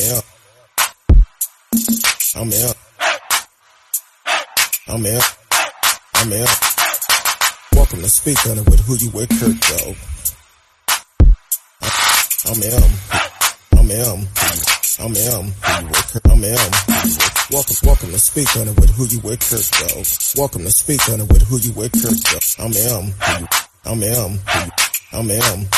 Out. I'm out. I'm out. I'm out. Welcome to Speak On It with Who You With Kurt Dog. I'm M. I'm M. I'm M. I'm M. Welcome, welcome to Speak On It with Who You With Kurt Dog. Welcome to Speak On It with Who You With Kurt Dog. I'm M. I'm M. I'm M.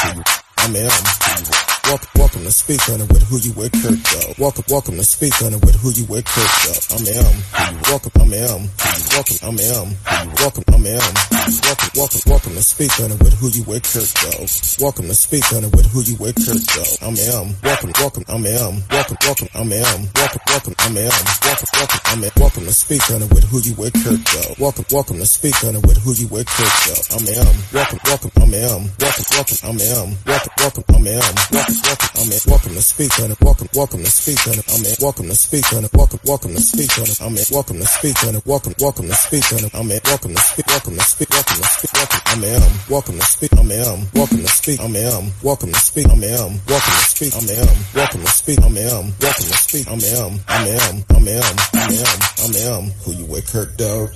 I'm M. Welcome, welcome to Speak On It with Who You With Kurt Dog. Welcome, welcome to Speak On It with Who You With Kurt Dog. I'm M. Welcome, I'm M. Welcome, I'm M. Welcome, I'm M. Welcome, welcome, welcome to Speak On It with Who You With Kurt Dog. Welcome to Speak On It with Who You With Kurt Dog. I'm M. Welcome, welcome, I'm M. Welcome, welcome, I'm M. Welcome, welcome, I'm M. Welcome, welcome, I'm M. Welcome to Speak On It with Who You With Kurt Dog. Welcome, welcome to Speak On It with Who You With Kurt Dog. I'm M. Welcome, welcome, I'm M. Welcome, welcome, I'm M. Welcome, welcome, I'm M. Welcome, welcome, I'm M. Welcome to Speak On It. Welcome, welcome to Speak On It. I'm M. Welcome to Speak On It. Welcome, welcome to Speak On It. I'm M. Welcome to Speak On It. Welcome, welcome to Speak On It. I'm M. Welcome to Speak. Welcome to Speak. Welcome to Speak. Welcome. I'm M. Welcome to Speak. I'm M. Welcome to Speak. I'm M. Welcome to Speak. I'm M. Welcome to Speak. I'm M. Welcome to Speak. I'm M. Welcome to Speak. I'm M. I'm M. I'm M. I'm M. I'm M. Who you with, Kurt Dog?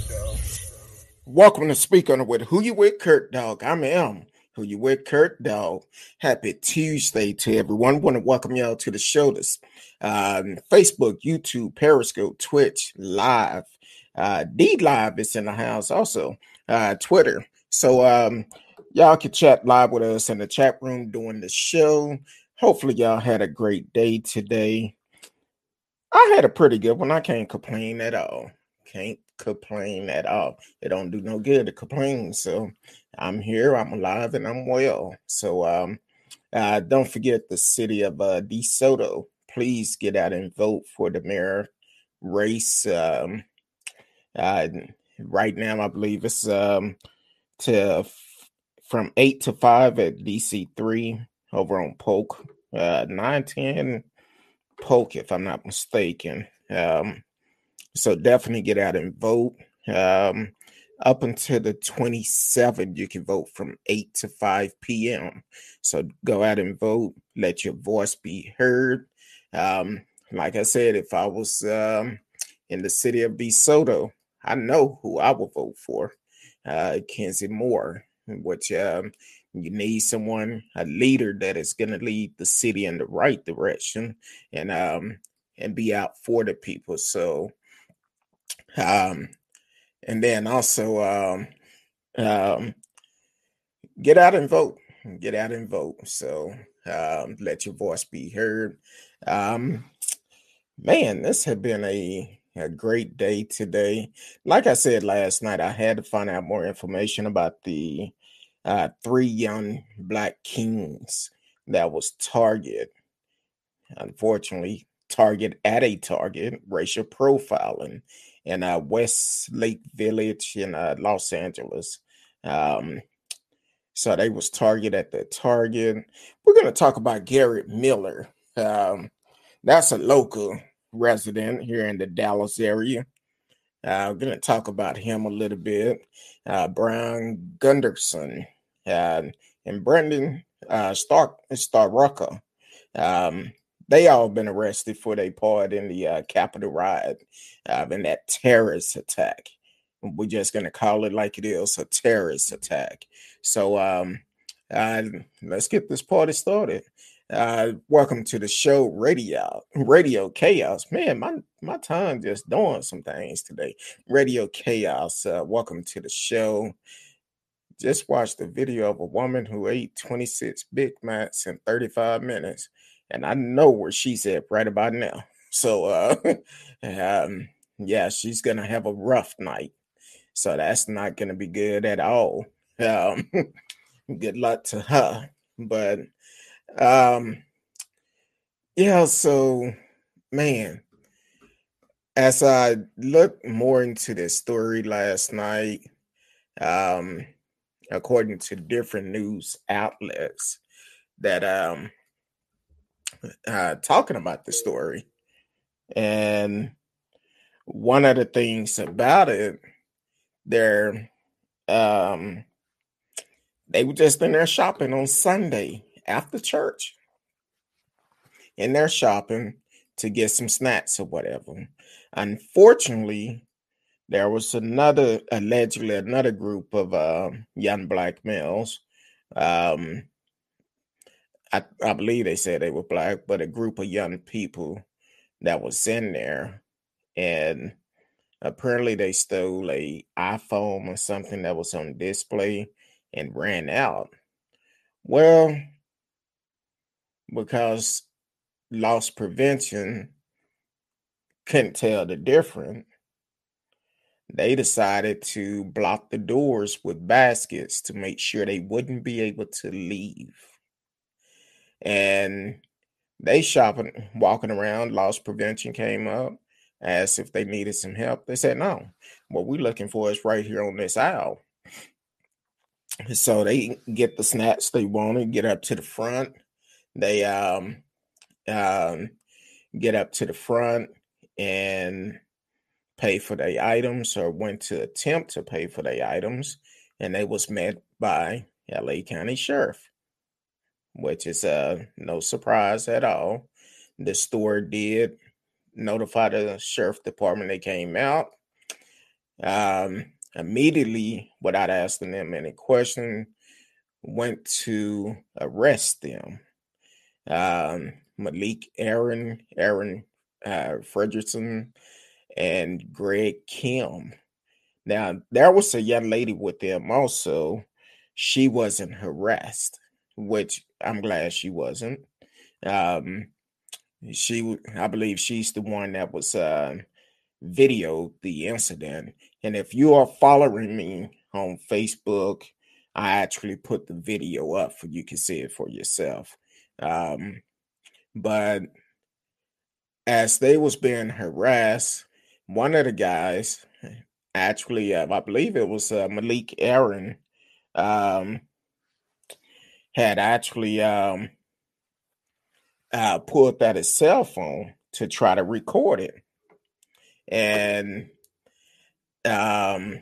Welcome to Speak On with Who You With, Kurt Dog. I'm M. Who you with, Kurt Dog? Happy Tuesday to everyone. Want to welcome y'all to the show. This um, Facebook, YouTube, Periscope, Twitch, Live. Uh, DLive is in the house also. Uh, Twitter. So um, y'all can chat live with us in the chat room during the show. Hopefully y'all had a great day today. I had a pretty good one. I can't complain at all. Can't complain at all. It don't do no good to complain. So I'm here, I'm alive, and I'm well. So um uh don't forget the city of uh DeSoto. Please get out and vote for the mayor race. Um uh right now I believe it's um to from eight to five at DC three over on Polk. Uh nine ten Polk, if I'm not mistaken. Um so definitely get out and vote. Um, up until the 27th, you can vote from 8 to 5 p.m. So go out and vote. Let your voice be heard. Um, like I said, if I was um, in the city of DeSoto, I know who I will vote for. Uh, Kenzie Moore, which um, you need someone, a leader that is going to lead the city in the right direction and um, and be out for the people. So um, and then also um, um, get out and vote. Get out and vote. So um, let your voice be heard. Um, man, this had been a a great day today. Like I said last night, I had to find out more information about the uh, three young black kings that was target. Unfortunately, target at a target racial profiling in uh, Westlake Village in uh, Los Angeles. Um, so they was target at the target. We're to talk about Garrett Miller. Um, that's a local resident here in the Dallas area. Uh, we're going to talk about him a little bit. Uh, Brian Gunderson uh, and Brendan uh, Stark Starrucker. Um, they all been arrested for their part in the uh, Capitol riot uh, in that terrorist attack. We're just gonna call it like it is a terrorist attack. So um, let's get this party started. Uh, welcome to the show, Radio Radio Chaos. Man, my my tongue just doing some things today. Radio Chaos. Uh, welcome to the show. Just watched the video of a woman who ate 26 Big Macs in 35 minutes and I know where she's at right about now. So, uh, um, yeah, she's gonna have a rough night. So that's not gonna be good at all. Um, good luck to her. But, um, yeah. So, man, as I looked more into this story last night, um, according to different news outlets, that um uh, talking about the story. And one of the things about it, they're um they were just in there shopping on Sunday after church. In there shopping, to get some snacks or whatever. Unfortunately, there was another allegedly another group of uh, young black males. Um, I, I believe they said they were black, but a group of young people that was in there, and apparently they stole a iPhone or something that was on display and ran out. Well, because loss prevention couldn't tell the difference, they decided to block the doors with baskets to make sure they wouldn't be able to leave. And they shopping, walking around, loss prevention came up, asked if they needed some help. They said, no, what we're looking for is right here on this aisle. So they get the snacks they wanted, get up to the front. They um, um, get up to the front and pay for their items or went to attempt to pay for their items and they was met by LA County Sheriff, which is uh no surprise at all. The store did notify the sheriff department they came out. Um immediately without asking them any question went to arrest them. Um Malik Aaron, Aaron uh, Fredrickson, and Greg Kim. Now, there was a young lady with them also. She wasn't harassed, which I'm glad she wasn't. Um, she, I believe she's the one that was uh, videoed the incident. And if you are following me on Facebook, I actually put the video up for you can see it for yourself. Um, but as they was being harassed, one of the guys, actually, uh, I believe it was uh, Malik Aaron, um, had actually um, uh, pulled out his cell phone to try to record it, and um,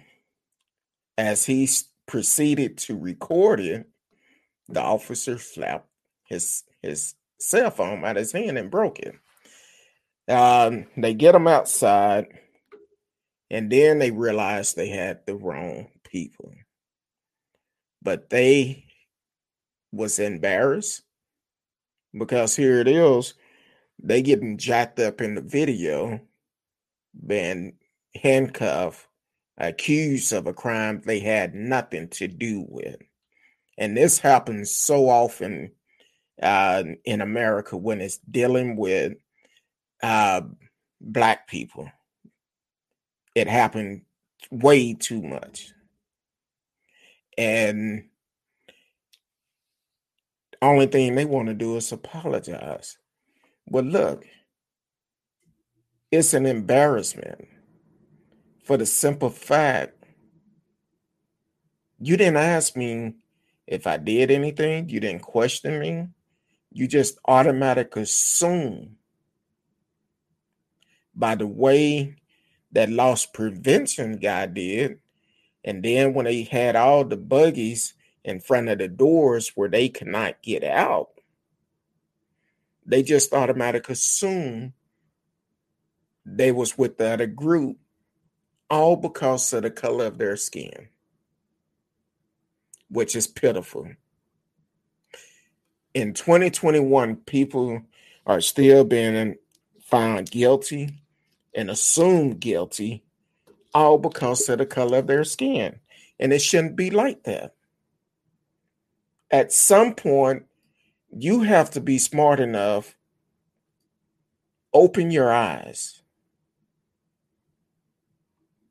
as he proceeded to record it, the officer slapped his his cell phone out of his hand and broke it. Um, they get them outside, and then they realize they had the wrong people. But they was embarrassed because here it is, they getting jacked up in the video, been handcuffed, accused of a crime they had nothing to do with. And this happens so often uh, in America when it's dealing with uh, black people. It happened way too much. And the only thing they want to do is apologize. Well, look, it's an embarrassment for the simple fact you didn't ask me if I did anything, you didn't question me, you just automatically assume by the way that loss prevention guy did. And then when they had all the buggies in front of the doors where they could not get out, they just automatically assumed they was with the other group, all because of the color of their skin, which is pitiful. In 2021, people are still being found guilty and assumed guilty all because of the color of their skin. And it shouldn't be like that. At some point, you have to be smart enough, open your eyes,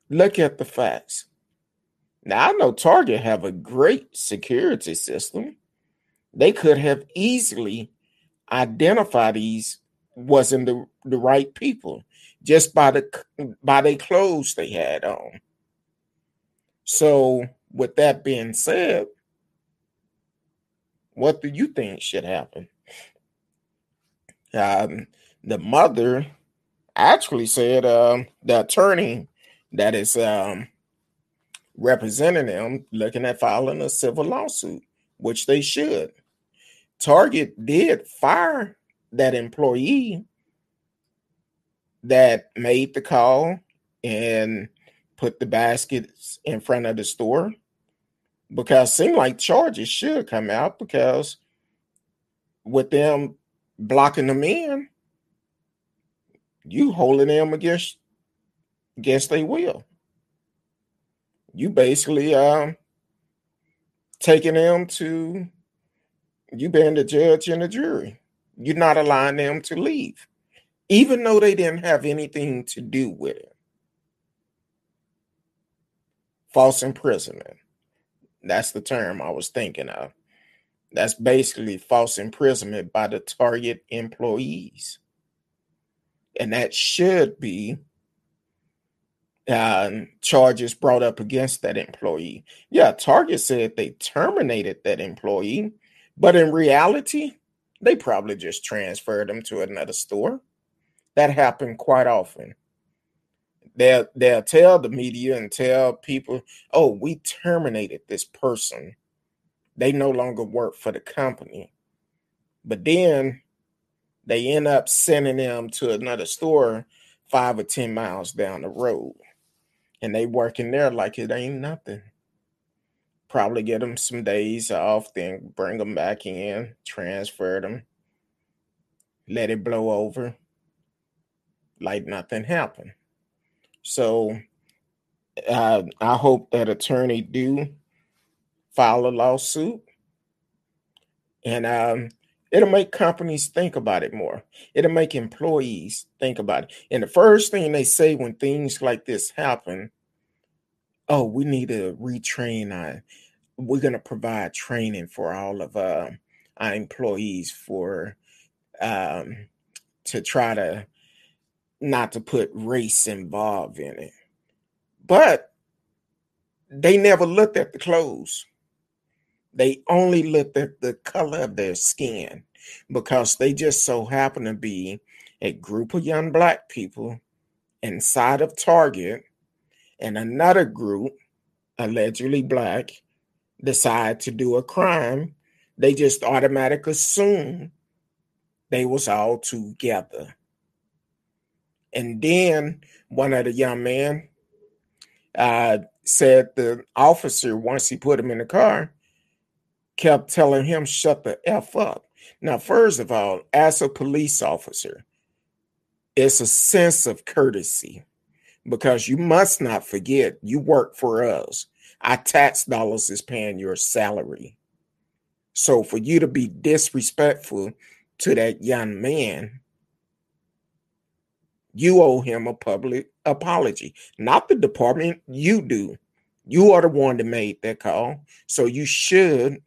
look at the facts. Now, I know Target have a great security system. They could have easily identified these wasn't the, the right people just by the by the clothes they had on. So, with that being said, what do you think should happen? Um, the mother actually said um, the attorney that is um, representing them looking at filing a civil lawsuit, which they should. Target did fire that employee that made the call and put the baskets in front of the store because it seemed like charges should come out because with them blocking them in, you holding them against against their will. You basically um taking them to you being the judge and the jury. You're not allowing them to leave, even though they didn't have anything to do with it. False imprisonment. That's the term I was thinking of. That's basically false imprisonment by the target employees. And that should be uh, charges brought up against that employee. Yeah, Target said they terminated that employee, but in reality, they probably just transferred them to another store. That happened quite often. They'll they'll tell the media and tell people, "Oh, we terminated this person. They no longer work for the company." But then they end up sending them to another store five or ten miles down the road, and they working there like it ain't nothing probably get them some days off, then bring them back in, transfer them, let it blow over like nothing happened. So uh, I hope that attorney do file a lawsuit, and um, it'll make companies think about it more. It'll make employees think about it. And the first thing they say when things like this happen, oh, we need to retrain our we're going to provide training for all of uh, our employees for um, to try to not to put race involved in it. But they never looked at the clothes. They only looked at the color of their skin because they just so happen to be a group of young black people inside of Target and another group, allegedly black, decide to do a crime, they just automatically assume they was all together. And then one of the young men uh, said the officer, once he put him in the car, kept telling him, shut the F up. Now, first of all, as a police officer, it's a sense of courtesy because you must not forget you work for us. Our tax dollars is paying your salary. So for you to be disrespectful to that young man, you owe him a public apology. Not the department, you do. You are the one that made that call. So you should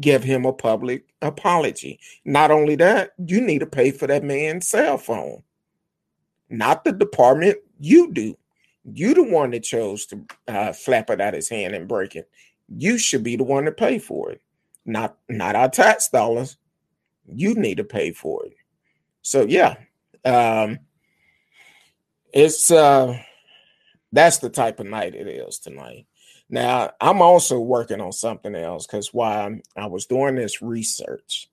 give him a public apology. Not only that, you need to pay for that man's cell phone. Not the department, you do. You the one that chose to uh, flap it out his hand and break it. You should be the one to pay for it, not not our tax dollars. You need to pay for it. So yeah, um, it's uh, that's the type of night it is tonight. Now I'm also working on something else because while I was doing this research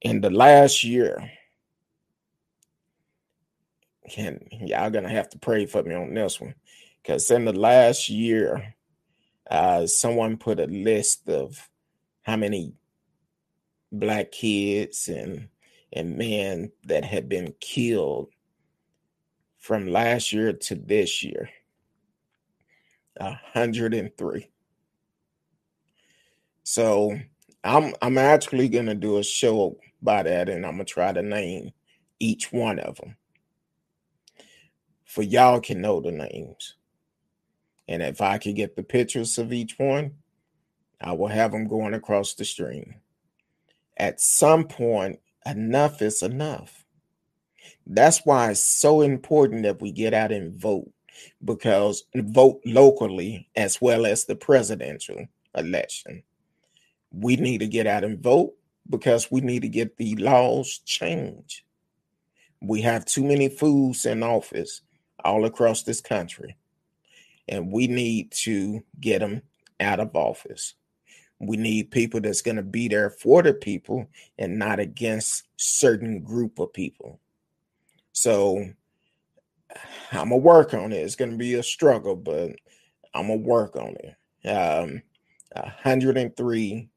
in the last year, and y'all gonna have to pray for me on this one. Because in the last year uh, someone put a list of how many black kids and and men that had been killed from last year to this year. 103 so i'm i'm actually to do a show by that and i'm to try to name each one of them for y'all can know the names. And if I could get the pictures of each one, I will have them going across the stream. At some point, enough is enough. That's why it's so important that we get out and vote because vote locally as well as the presidential election. We need to get out and vote because we need to get the laws changed. We have too many fools in office all across this country. And we need to get them out of office. We need people that's going to be there for the people and not against certain group of people. So I'm gonna work on it. It's gonna be a struggle, but I'm gonna work on it. Um, 103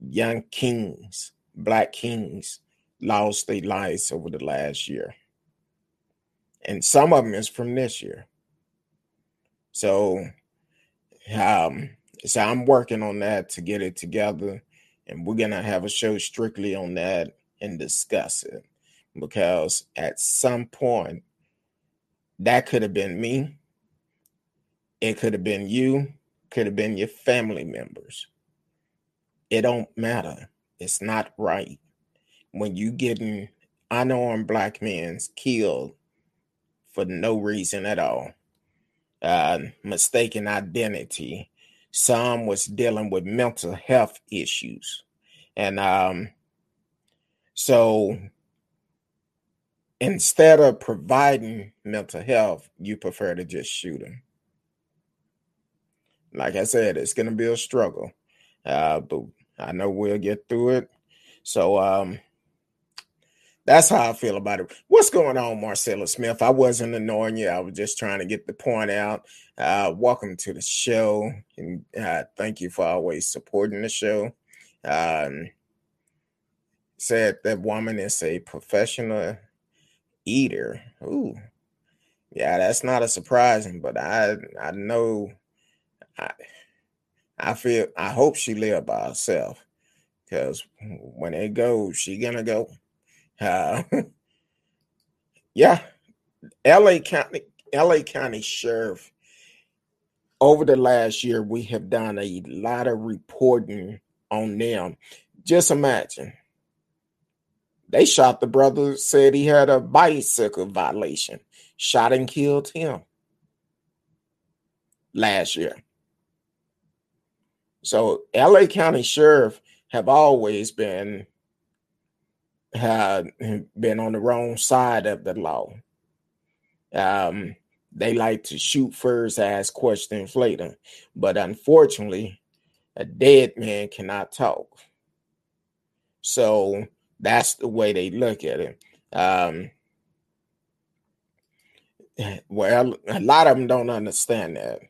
young kings, black kings, lost their lives over the last year, and some of them is from this year. So, um, so I'm working on that to get it together, and we're gonna have a show strictly on that and discuss it because at some point that could have been me. It could have been you could have been your family members. It don't matter. It's not right. When you getting unarmed black men killed for no reason at all uh, mistaken identity some was dealing with mental health issues and um so instead of providing mental health, you prefer to just shoot them. Like I said, it's going to be a struggle, uh, but I know we'll get through it. So um, that's how I feel about it. What's going on, Marcella Smith? I wasn't annoying you. I was just trying to get the point out. Uh, welcome to the show, and uh, thank you for always supporting the show. Um, said that woman is a professional eater. Ooh, yeah, that's not a surprising, but I I know I I feel I hope she live by herself because when it goes, she gonna go. Uh, yeah, L.A. County L.A. County Sheriff. Over the last year, we have done a lot of reporting on them. Just imagine they shot the brother, said he had a bicycle violation, shot and killed him last year. So LA County Sheriff have always been had been on the wrong side of the law. Um, they like to shoot first, ask questions later. But unfortunately, a dead man cannot talk. So that's the way they look at it. Um, well, a lot of them don't understand that.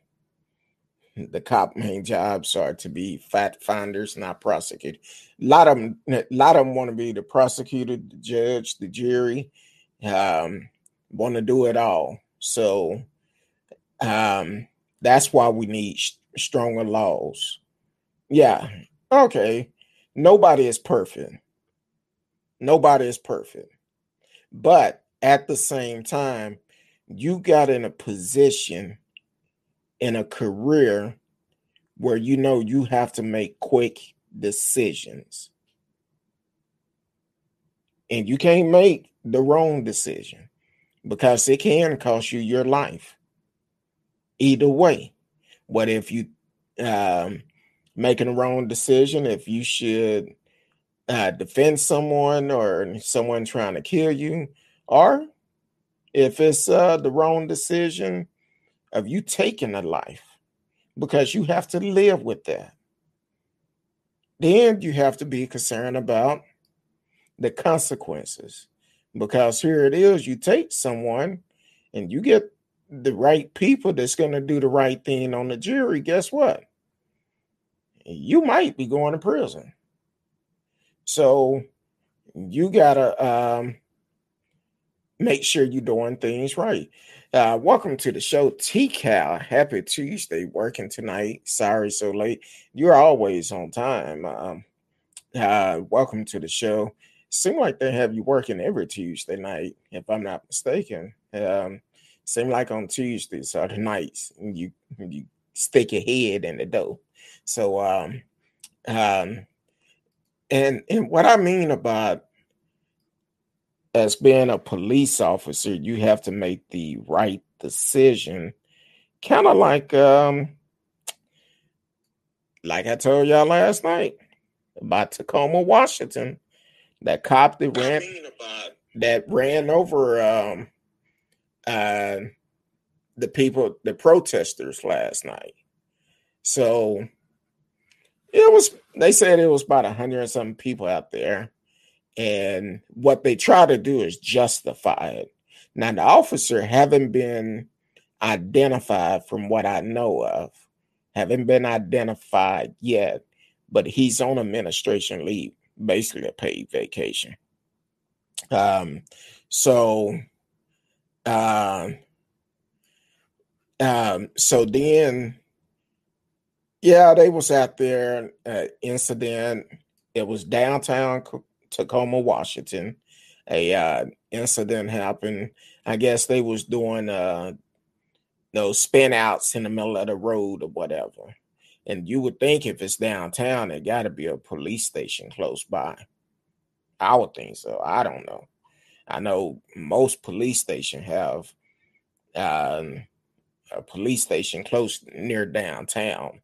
The cop main jobs are to be fact finders, not prosecutors. A lot of them, a lot of them want to be the prosecutor, the judge, the jury. Um, want to do it all. So um, that's why we need sh- stronger laws. Yeah, okay. Nobody is perfect. Nobody is perfect. But at the same time, you got in a position in a career where you know you have to make quick decisions. And you can't make the wrong decision because it can cost you your life. Either way. What if you um making a wrong decision, if you should uh, defend someone or someone trying to kill you, or if it's uh, the wrong decision of you taking a life, because you have to live with that. Then you have to be concerned about the consequences, because here it is you take someone and you get the right people that's going to do the right thing on the jury. Guess what? You might be going to prison. So you gotta um, make sure you're doing things right. Uh, welcome to the show, T Cal. Happy Tuesday, working tonight. Sorry so late. You're always on time. Um, uh, welcome to the show. Seem like they have you working every Tuesday night, if I'm not mistaken. Um, seem like on Tuesdays or the nights you you stick your head in the dough. So um, um, and and what I mean about as being a police officer, you have to make the right decision. Kind of like um like I told y'all last night about Tacoma, Washington. That cop that ran that ran over um uh the people, the protesters last night. So it was they said it was about a hundred and something people out there And what they try to do is justify it. Now, the officer haven't been identified from what I know of, haven't been identified yet, but he's on administration leave, basically a paid vacation. Um, so, uh, um, so then, yeah, they was out there. Uh, incident. It was downtown Tacoma, Washington. A uh, incident happened. I guess they was doing uh, those spin outs in the middle of the road or whatever. And you would think if it's downtown, it got to be a police station close by. I would think so. I don't know. I know most police stations have um, a police station close near downtown.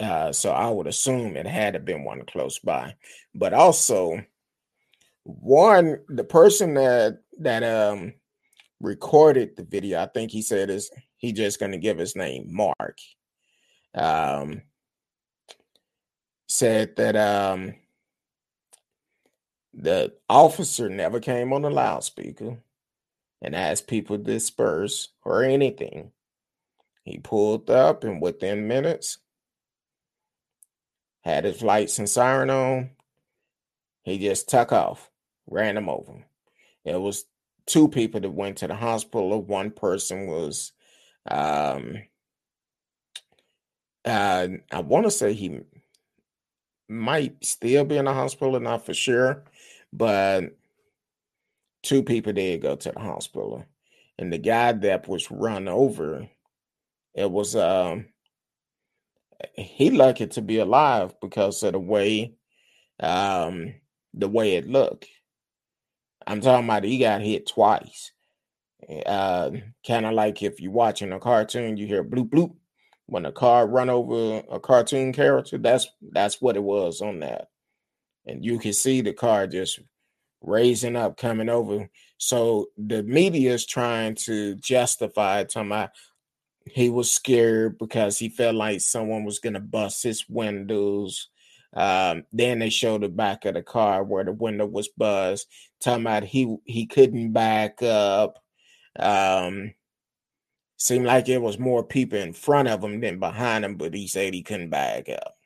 Uh, so I would assume it had to been one close by. But also, one the person that that um recorded the video, I think he said is he just going to give his name Mark. Um, said that um the officer never came on the loudspeaker and asked people to disperse or anything. He pulled up and within minutes had his lights and siren on. He just took off, ran him over. It was two people that went to the hospital. One person was, um, uh, I want to say he might still be in the hospital, not for sure, but two people did go to the hospital. And the guy that was run over, it was um he lucky to be alive because of the way um the way it looked. I'm talking about he got hit twice. Uh, kind of like if you're watching a cartoon, you hear bloop bloop when a car run over a cartoon character. That's that's what it was on that, and you can see the car just raising up, coming over. So the media is trying to justify talking about he was scared because he felt like someone was gonna bust his windows um, then they showed the back of the car where the window was buzzed, talking about he he couldn't back up. Um, seemed like it was more people in front of him than behind him, but he said he couldn't back up.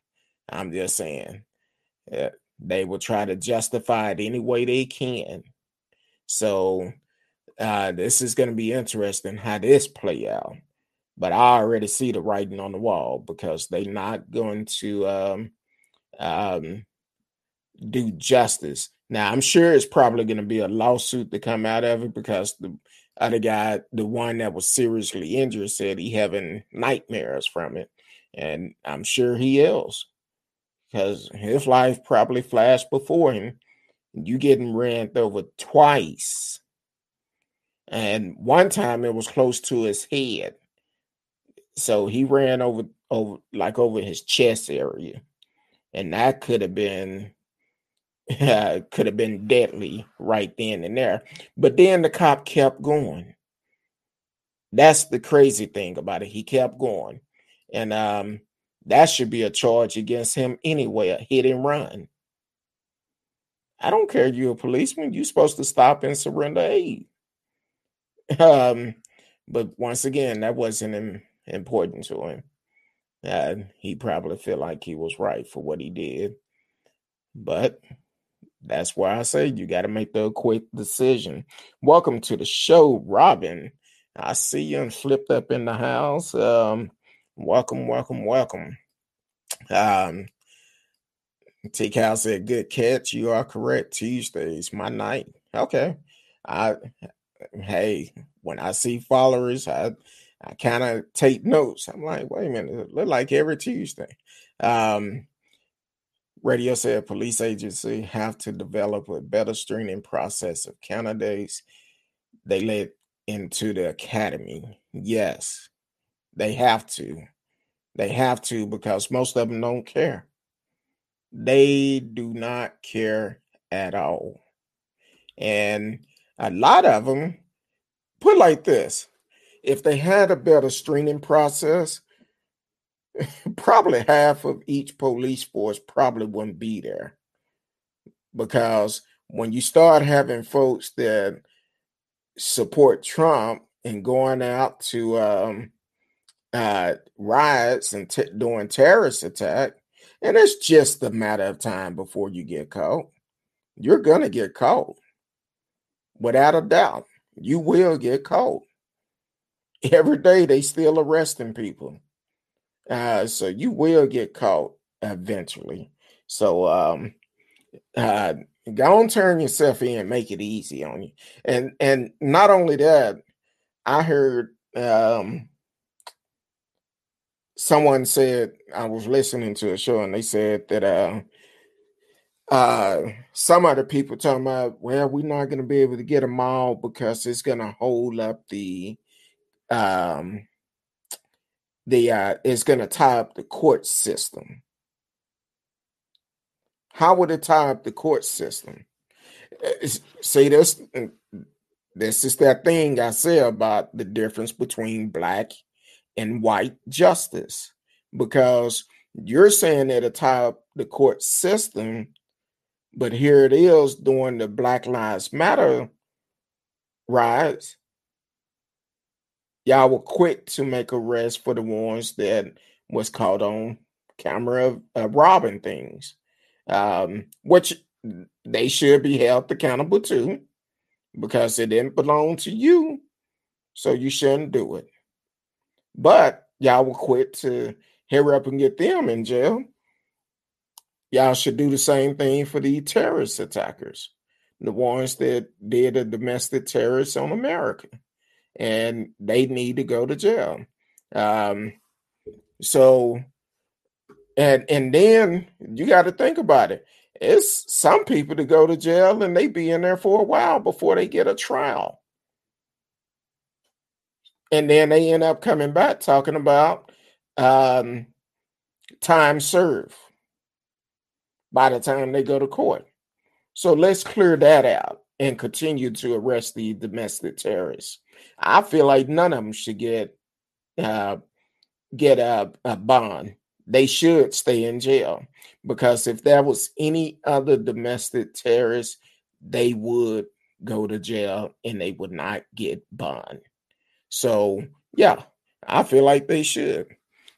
I'm just saying, yeah, they will try to justify it any way they can. So uh, this is going to be interesting how this play out. But I already see the writing on the wall because they're not going to um, um, do justice. Now, I'm sure it's probably going to be a lawsuit to come out of it because the other guy, the one that was seriously injured, said he having nightmares from it, and I'm sure he is because his life probably flashed before him. You getting ran over twice, and one time it was close to his head, so he ran over over like over his chest area and that could have been uh, could have been deadly right then and there. But then the cop kept going. That's the crazy thing about it. He kept going, and um, that should be a charge against him anyway, a hit and run. I don't care. You're a policeman. You're supposed to stop and surrender aid. Um, but once again, that wasn't important to him. Uh, he probably feel like he was right for what he did. But that's why I say you got to make the quick decision. Welcome to the show, Robin. I see you and flipped up in the house. Um, welcome, welcome, welcome. Um, T Cal said, "Good catch. You are correct. Tuesdays, my night. Okay. I hey, when I see followers, I I kind of take notes. I'm like, wait a minute, it like every Tuesday. Um, Radio said police agency have to develop a better screening process of candidates they let into the academy. Yes, they have to. They have to because most of them don't care. They do not care at all. And a lot of them put like this if they had a better screening process, probably half of each police force probably wouldn't be there. Because when you start having folks that support Trump and going out to um, uh, riots and t- doing terrorist attack, and it's just a matter of time before you get caught. You're gonna get caught, without a doubt. You will get caught. Every day they still arresting people, uh, so you will get caught eventually. So um, uh, go and turn yourself in, make it easy on you, and and not only that, I heard um, someone said I was listening to a show and they said that uh uh some other people talking about well we're not going to be able to get them all because it's going to hold up the um the uh it's going to tie up the court system how would it tie up the court system see this this is that thing i say about the difference between black and white justice because you're saying that it tie up the court system, but here it is during the Black Lives Matter riots. Y'all were quick to make arrests for the ones that was caught on camera of, robbing things, um, which they should be held accountable to because it didn't belong to you. So you shouldn't do it. But y'all will quit to hurry up and get them in jail. Y'all should do the same thing for the terrorist attackers, the ones that did a domestic terrorist on America, and they need to go to jail. Um, so, and and then you got to think about it. It's some people to go to jail and they be in there for a while before they get a trial. And then they end up coming back talking about um, time served by the time they go to court. So let's clear that out and continue to arrest the domestic terrorists. I feel like none of them should get uh, get a, a bond. They should stay in jail because if there was any other domestic terrorist, they would go to jail and they would not get bond. So yeah, I feel like they should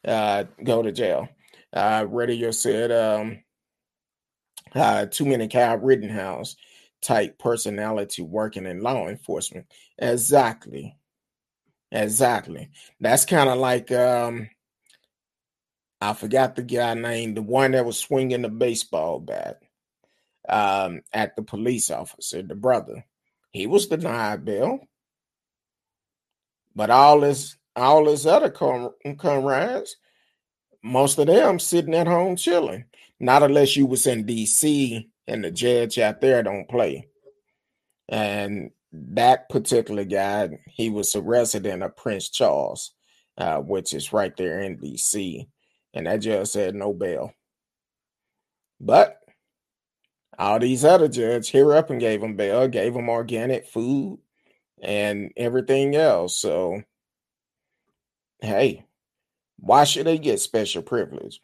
uh, go to jail. Uh, Radio said um, uh, too many Kyle Rittenhouse type personality working in law enforcement. Exactly. Exactly. That's kind of like um, I forgot the guy named the one that was swinging the baseball bat um, at the police officer, the brother. He was denied bail. But all his all his other com- comrades, most of them sitting at home chilling. Not unless you was in D.C. and the judge out there don't play. And that particular guy, he was a resident of Prince Charles, uh, which is right there in D.C. And that judge said no bail. But all these other judges here up and gave him bail, gave him organic food, and everything else. So, hey, why should they get special privilege?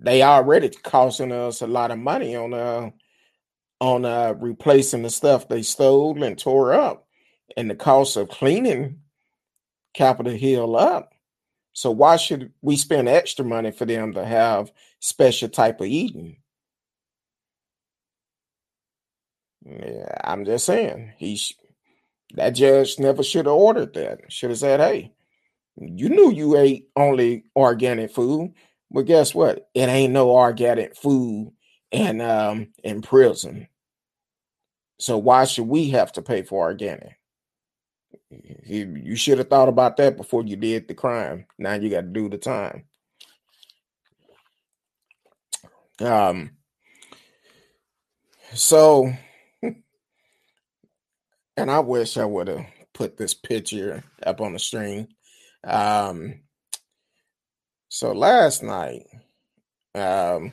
They already costing us a lot of money on uh on uh replacing the stuff they stole and tore up and the cost of cleaning Capitol Hill up. So why should we spend extra money for them to have special type of eating? Yeah, I'm just saying he that judge never should have ordered that. Should have said, hey, you knew you ate only organic food, but guess what? It ain't no organic food in um in prison. So why should we have to pay for organic? You, you should have thought about that before you did the crime. Now you got to do the time. Um so and I wish I would have put this picture up on the screen. Um, so last night, um,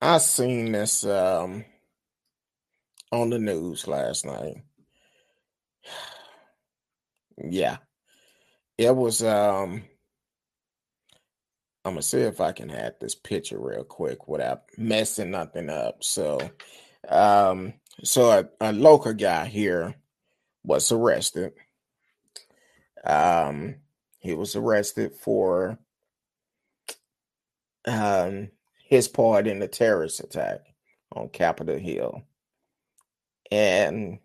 I seen this um, on the news last night. yeah, it was. Um, I'm gonna see if I can add this picture real quick without messing nothing up. So Um, so a, a local guy here was arrested. Um, he was arrested for um, his part in the terrorist attack on Capitol Hill. And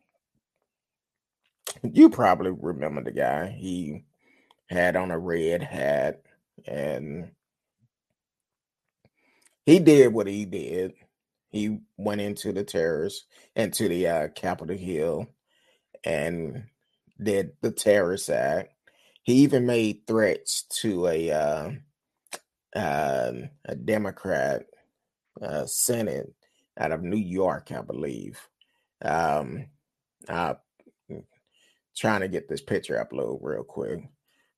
you probably remember the guy. He had on a red hat and he did what he did. He went into the terrorists, into the uh, Capitol Hill and did the terrorist act. He even made threats to a uh, uh, a Democrat uh, Senate out of New York, I believe. Um, uh, trying to get this picture upload real quick.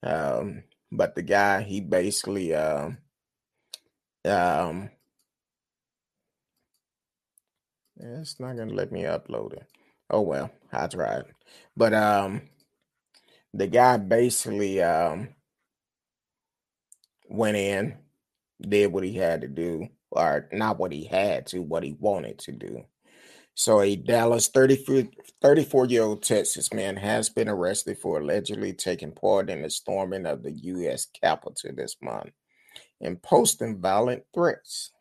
Um, but the guy, he basically, uh, um, it's not gonna let me upload it. Oh well, I tried. But um, the guy basically um went in, did what he had to do, or not what he had to, what he wanted to do. So, a Dallas 34 year old Texas man has been arrested for allegedly taking part in the storming of the U.S. Capitol this month and posting violent threats,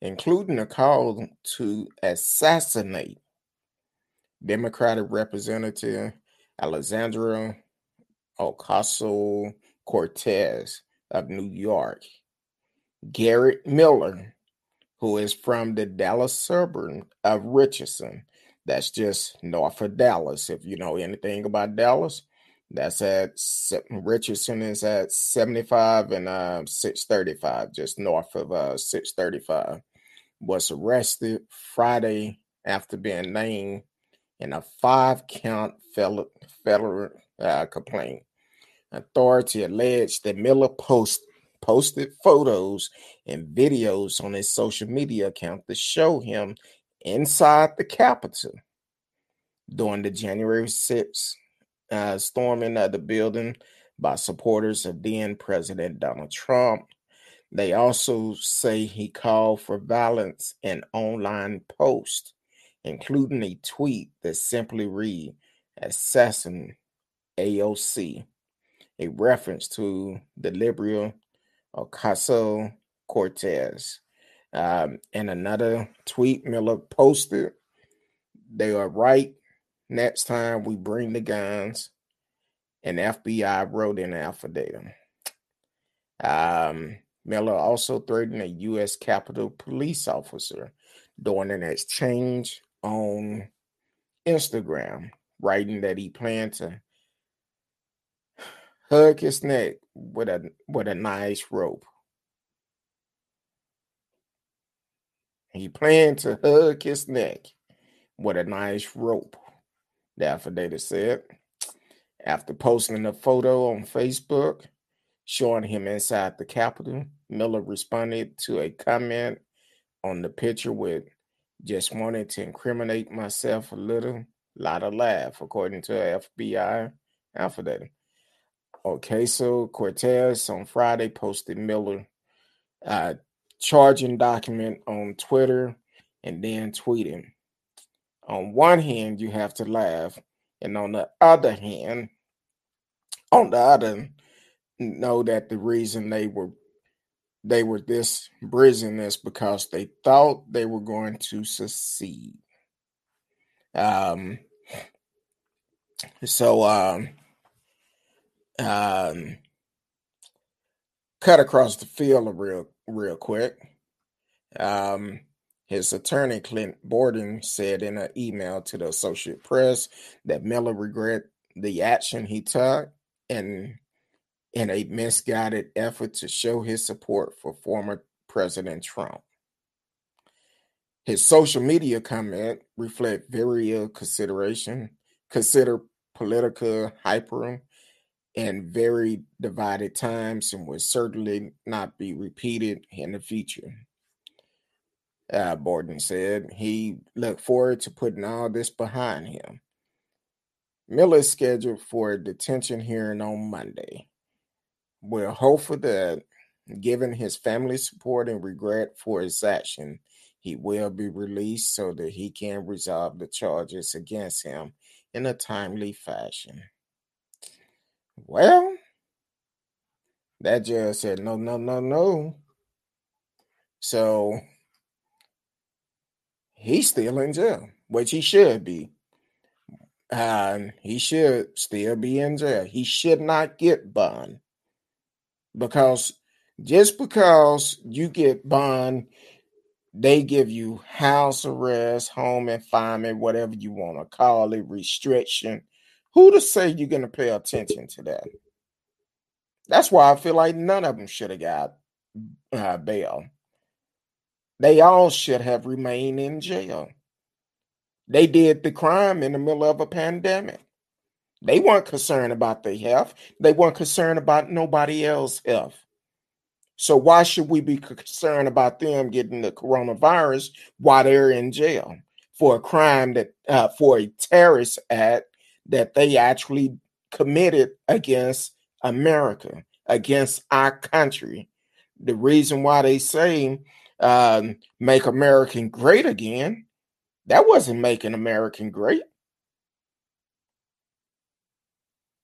including a call to assassinate Democratic Representative Alexandria Ocasio Cortez of New York, Garrett Miller, who is from the Dallas suburb of Richardson. That's just north of Dallas. If you know anything about Dallas, that's at Richardson is at 75 and uh, 635, just north of uh, 635. Was arrested Friday after being named in a five count federal, uh, complaint. Authority alleged that Miller post, posted photos and videos on his social media account to show him inside the Capitol during the January 6th uh, storming of the building by supporters of then President Donald Trump. They also say he called for violence in online posts including a tweet that simply read Assassin AOC, a reference to the Liberal Ocasio Cortez. Um, and another tweet Miller posted, they are right. Next time we bring the guns. And FBI wrote in an affidavit. Um, Miller also threatened a U.S. Capitol police officer during an exchange on Instagram, writing that he planned to hug his neck with a with a nice rope. He planned to hug his neck with a nice rope. The affidavit said. After posting a photo on Facebook showing him inside the Capitol, Miller responded to a comment on the picture with just wanted to incriminate myself a little, lot of laugh, according to FBI affidavit. Ocasio Cortez on Friday posted Miller uh, charging document on Twitter and then tweeting. On one hand, you have to laugh, and on the other hand, on the other, know that the reason they were they were this brazen because they thought they were going to succeed. Um, so, um, um, cut across the field real, real quick. Um, his attorney, Clint Borden, said in an email to the Associate Press that Miller regret the action he took and in a misguided effort to show his support for former President Trump. His social media comment reflect very ill consideration, consider political hyper and very divided times and will certainly not be repeated in the future. Uh, Borden said he looked forward to putting all this behind him. Miller is scheduled for a detention hearing on Monday. We're hopeful that, given his family support and regret for his action, he will be released so that he can resolve the charges against him in a timely fashion. Well, that judge said, no, no, no, no. So he's still in jail, which he should be. And he should still be in jail. He should not get bond because just because you get bond, they give you house arrest, home confinement, whatever you want to call it, restriction. Who to say you're going to pay attention to that? That's why I feel like none of them should have got uh, bail. They all should have remained in jail. They did the crime in the middle of a pandemic. They weren't concerned about their health. They weren't concerned about nobody else's health. So why should we be concerned about them getting the coronavirus while they're in jail for a crime that uh, for a terrorist act that they actually committed against America, against our country? The reason why they say um, "Make American Great Again" That wasn't making American great.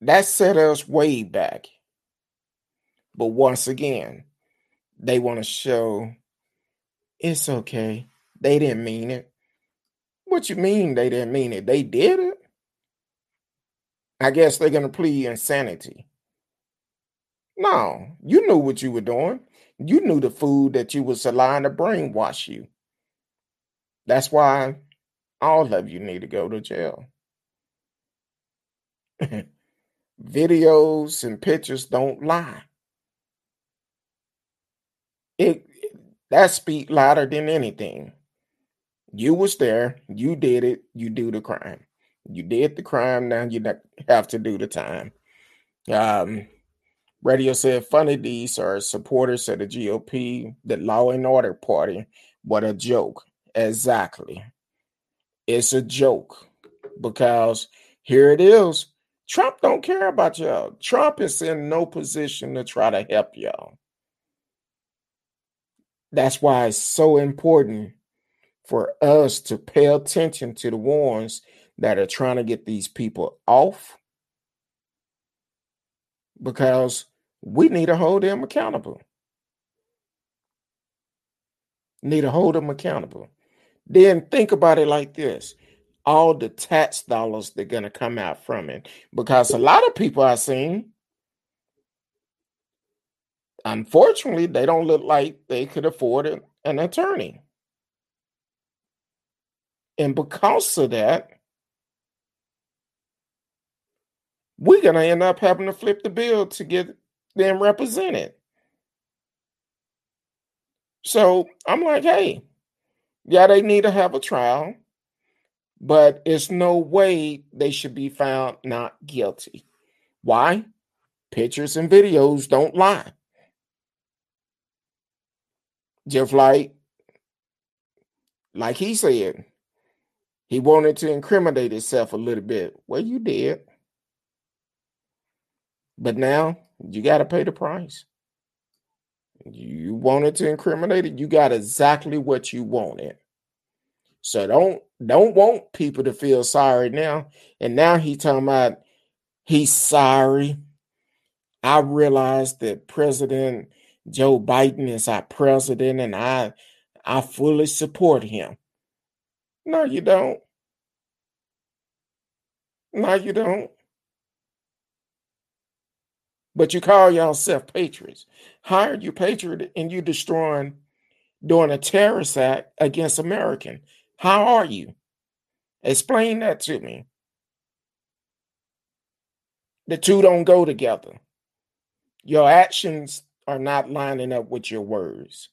That set us way back. But once again, they want to show it's okay. They didn't mean it. What you mean they didn't mean it? They did it. I guess they're gonna plead insanity. No, you knew what you were doing. You knew the food that you was allowing to brainwash you. That's why all of you need to go to jail. Videos and pictures don't lie. It that speak louder than anything. You was there, you did it, you do the crime. You did the crime, now you have to do the time. Um, Radio said funny these are supporters of the GOP, the law and order party. What a joke. Exactly it's a joke because here it is. Trump don't care about y'all. Trump is in no position to try to help y'all. That's why it's so important for us to pay attention to the ones that are trying to get these people off because we need to hold them accountable. Need to hold them accountable. Then think about it like this all the tax dollars that are going to come out from it. Because a lot of people I've seen, unfortunately, they don't look like they could afford an attorney. And because of that, we're going to end up having to flip the bill to get them represented. So I'm like, hey, yeah, they need to have a trial, but it's no way they should be found not guilty. Why? Pictures and videos don't lie. Just like, like he said, he wanted to incriminate himself a little bit. Well, you did. But now you got to pay the price. You wanted to incriminate it, you got exactly what you wanted. So don't don't want people to feel sorry now. And now he talking about he's sorry. I realize that President Joe Biden is our president, and I I fully support him. No, you don't. No, you don't but you call yourself patriots. Are you patriot and you destroying doing a terrorist act against American? How are you? Explain that to me. The two don't go together. Your actions are not lining up with your words.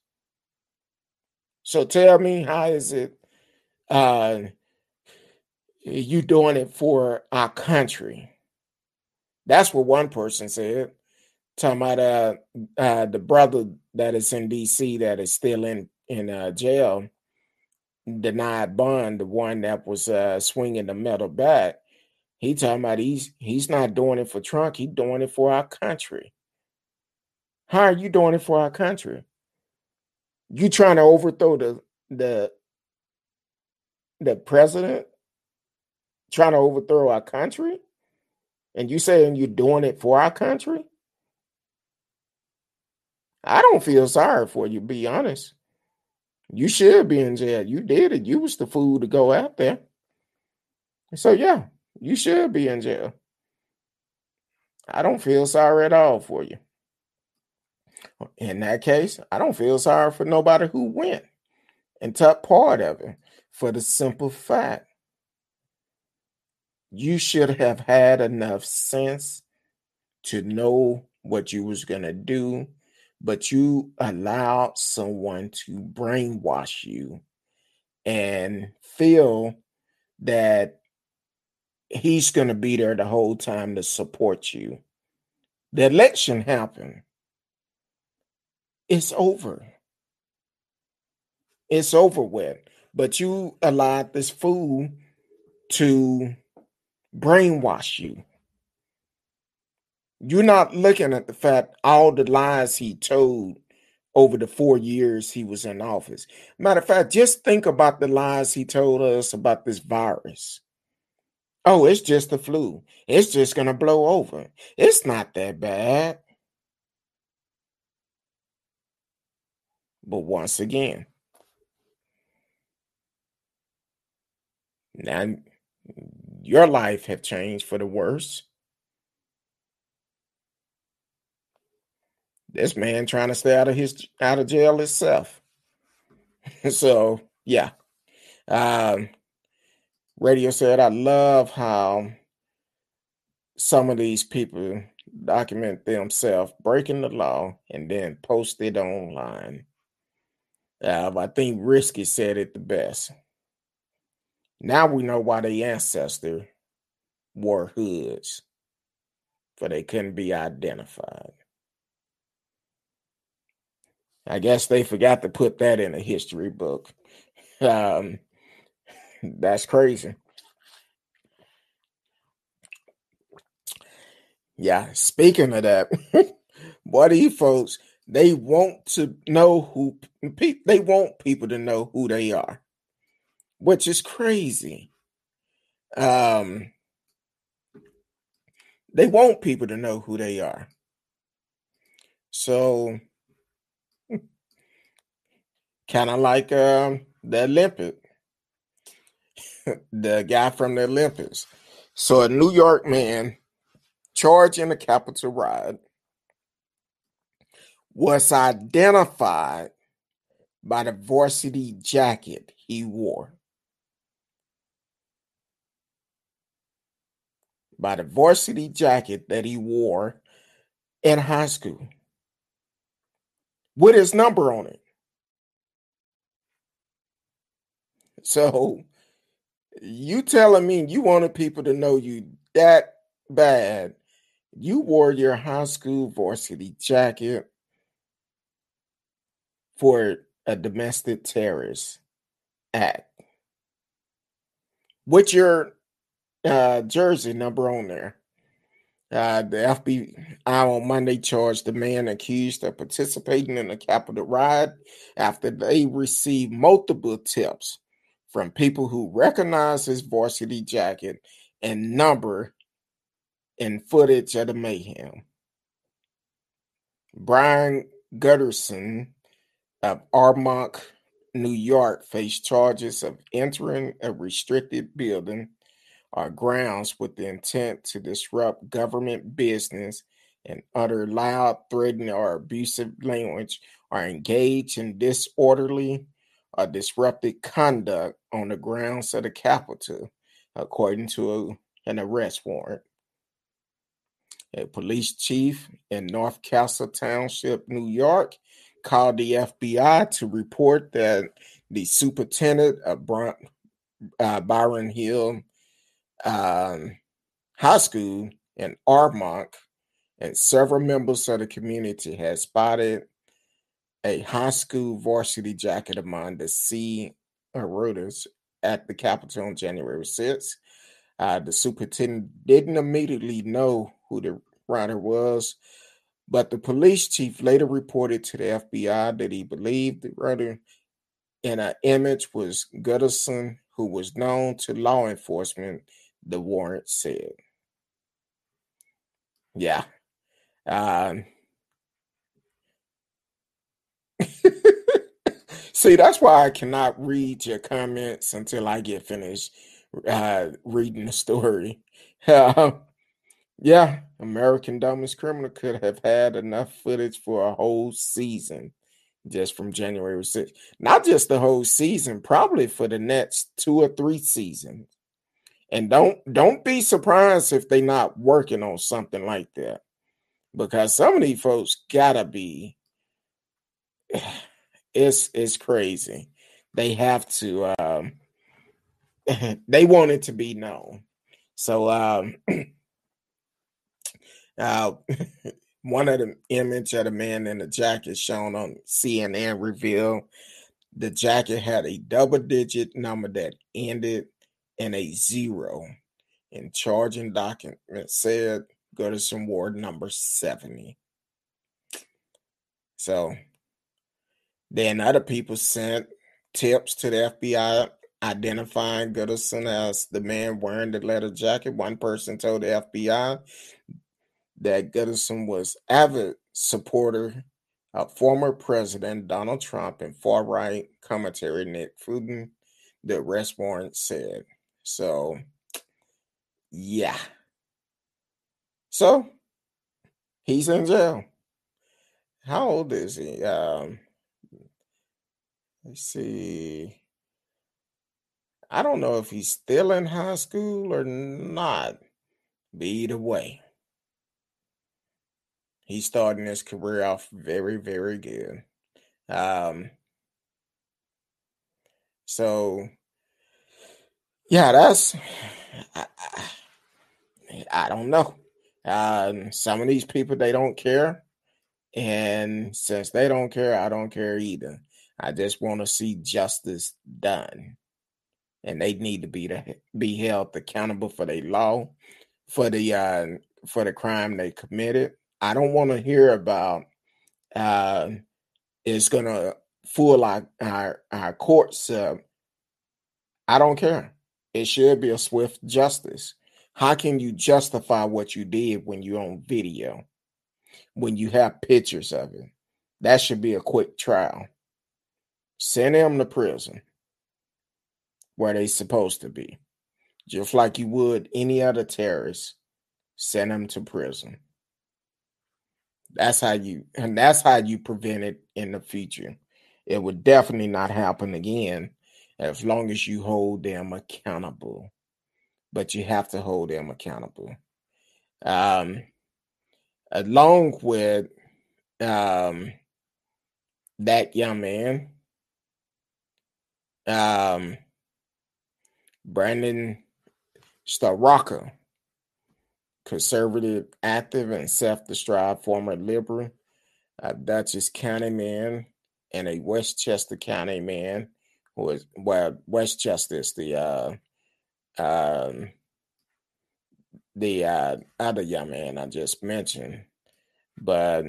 So tell me, how is it uh, you doing it for our country? That's what one person said. Talking about uh, uh, the brother that is in D.C. that is still in in uh, jail, denied bond. The one that was uh, swinging the metal bat. He talking about he's he's not doing it for Trump. He's doing it for our country. How are you doing it for our country? You trying to overthrow the the the president trying to overthrow our country? And you saying you're doing it for our country? I don't feel sorry for you, be honest. You should be in jail. You did it. You was the fool to go out there. So yeah, you should be in jail. I don't feel sorry at all for you. In that case, I don't feel sorry for nobody who went and took part of it for the simple fact you should have had enough sense to know what you was going to do but you allowed someone to brainwash you and feel that he's going to be there the whole time to support you. The election happened. It's over. It's over with. But you allowed this fool to brainwash you. You're not looking at the fact all the lies he told over the four years he was in office. Matter of fact, just think about the lies he told us about this virus. Oh, it's just the flu. It's just going to blow over. It's not that bad. But once again, now your life have changed for the worse. this man trying to stay out of his out of jail himself. so yeah. Um radio said I love how some of these people document themselves breaking the law and then post it online. Uh, I think Risky said it the best. Now we know why the ancestor wore hoods, for they couldn't be identified. I guess they forgot to put that in a history book. Um, that's crazy. Yeah, speaking of that, what these folks they want to know who they want people to know who they are, which is crazy. Um, they want people to know who they are. So kind of like um, the Olympic, the guy from the Olympics. So a New York man charging in a Capitol riot was identified by the varsity jacket he wore. By the varsity jacket that he wore in high school with his number on it. So you telling me you wanted people to know you that bad. You wore your high school varsity jacket for a domestic terrorist act with your uh, jersey number on there. Uh, the FBI on Monday charged the man accused of participating in a Capitol riot after they received multiple tips from people who recognize his varsity jacket and number in footage of the mayhem. Brian Gutterson of Armonk, New York, faced charges of entering a restricted building or grounds with the intent to disrupt government business and utter loud, threatening, or abusive language or engage in disorderly or disrupted conduct on the grounds of the Capitol, according to a, an arrest warrant. A police chief in North Castle Township, New York, called the FBI to report that the superintendent of uh, Byron Hill um, High School in Armonk and several members of the community had spotted a high school varsity jacket among the C Reuters at the Capitol on January 6th. Uh, the superintendent didn't immediately know who the rider was, but the police chief later reported to the FBI that he believed the rider in an image was Gooderson, who was known to law enforcement, the warrant said. Yeah. Um, see, that's why I cannot read your comments until I get finished uh, reading the story. Uh, yeah, American Dumbest Criminal could have had enough footage for a whole season just from January 6th. Not just the whole season, probably for the next two or three seasons. And don't don't be surprised if they're not working on something like that. Because some of these folks gotta be it's it's crazy. They have to um they want it to be known. So um uh one of the image of the man in the jacket shown on CNN revealed the jacket had a double digit number that ended in a zero. in charging document said Gooderson Ward number 70. So then other people sent tips to the FBI identifying Gooderson as the man wearing the leather jacket. One person told the FBI that Gooderson was avid supporter of former President Donald Trump and far right commentary Nick Fuentes, the arrest warrant said. So, yeah. So, he's in jail. How old is he? Um, let's see. I don't know if he's still in high school or not. But either way, he's starting his career off very, very good. Um, so yeah, that's I, I, I don't know. Um, some of these people they don't care, and since they don't care, I don't care either. I just want to see justice done, and they need to be to be held accountable for their law, for the uh, for the crime they committed, I don't want to hear about uh, it's to fool our, our, our courts. Uh, I don't care. It should be a swift justice. How can you justify what you did when you're on video, when you have pictures of it? That should be a quick trial. Send them to prison where they're supposed to be. Just like you would any other terrorist, send them to prison. That's how you and that's how you prevent it in the future. It would definitely not happen again as long as you hold them accountable. But you have to hold them accountable. Um along with um that young man um Brandon Straka conservative, active, and self-described former liberal, a Dutchess County man, and a Westchester County man, is well, Westchester the uh, um, the uh, other young man I just mentioned, but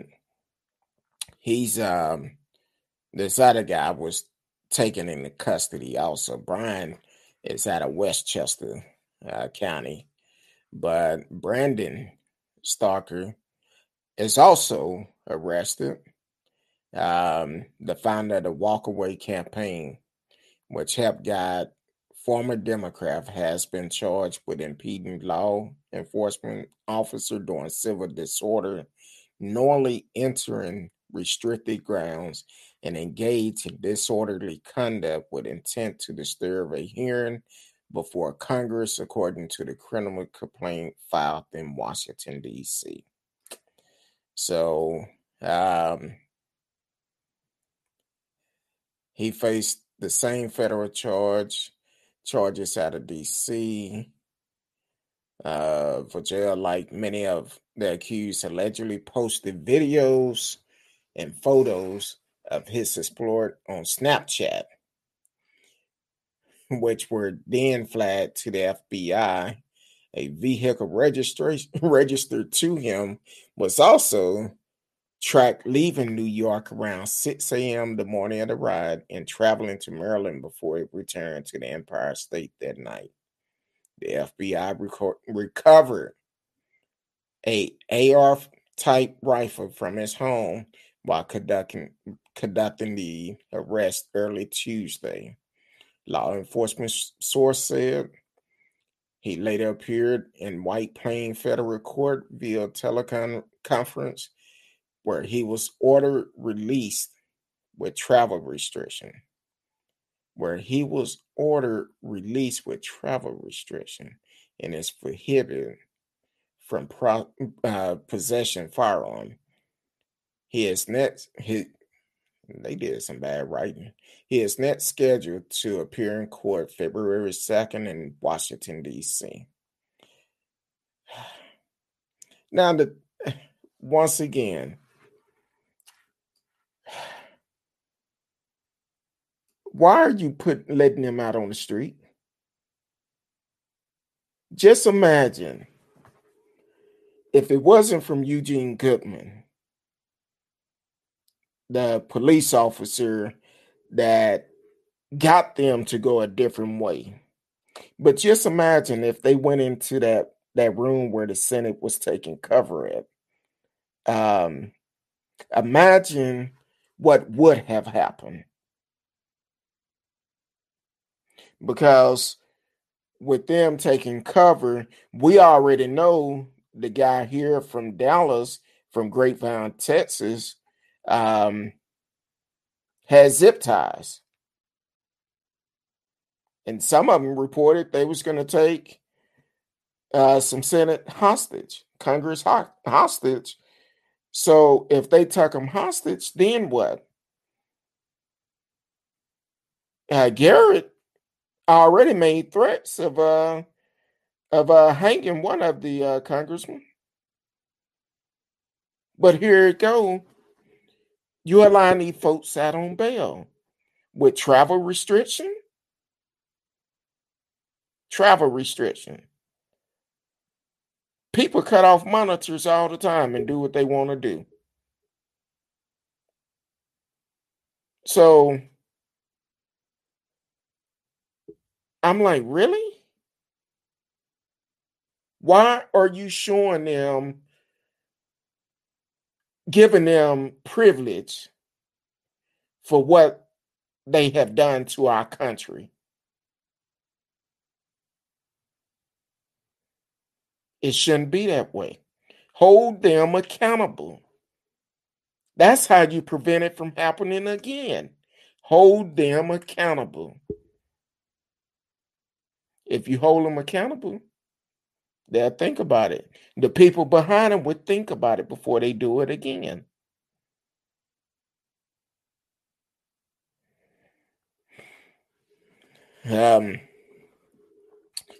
he's um, this other guy was taken into custody also. Brian is out of Westchester uh, County but Brandon Straka is also arrested. Um, the founder of the Walkaway campaign, which helped guide former Democrat, has been charged with impeding law enforcement officer during civil disorder, knowingly entering restricted grounds, and engaged in disorderly conduct with intent to disturb a hearing before Congress, according to the criminal complaint filed in Washington, D.C. So um, he faced the same federal charge, charges out of D.C. Uh, for jail, like many of the accused allegedly posted videos and photos of his exploit on Snapchat which were then flagged to the FBI. A vehicle registration registered to him was also tracked leaving New York around 6 a.m. the morning of the ride and traveling to Maryland before it returned to the Empire State that night. The FBI reco- recovered a AR type rifle from his home while conducting conducting the arrest early Tuesday. Law enforcement source said he later appeared in White Plain federal court via teleconference where he was ordered released with travel restriction. Where he was ordered released with travel restriction and is prohibited from pro, uh, possession firearm. He is next. He they did some bad writing. He is next scheduled to appear in court February 2nd in Washington, D.C. Now, the, once again, why are you put letting them out on the street? Just imagine if it wasn't from Eugene Goodman, the police officer that got them to go a different way. But just imagine if they went into that that room where the Senate was taking cover at. Um, imagine what would have happened. Because with them taking cover, we already know the guy here from Dallas, from Grapevine, Texas, um, has zip ties. And some of them reported they was going to take uh, some Senate hostage, Congress ho- hostage. So if they took them hostage, then what? Uh, Garrett already made threats of uh, of uh, hanging one of the uh, congressmen. But here it go. You allowing these folks out on bail with travel restriction. Travel restriction. People cut off monitors all the time and do what they want to do. So I'm like, really? Why are you showing them, giving them privilege for what they have done to our country? It shouldn't be that way. Hold them accountable. That's how you prevent it from happening again. Hold them accountable. If you hold them accountable, They'll think about it. The people behind them would think about it before they do it again. Um,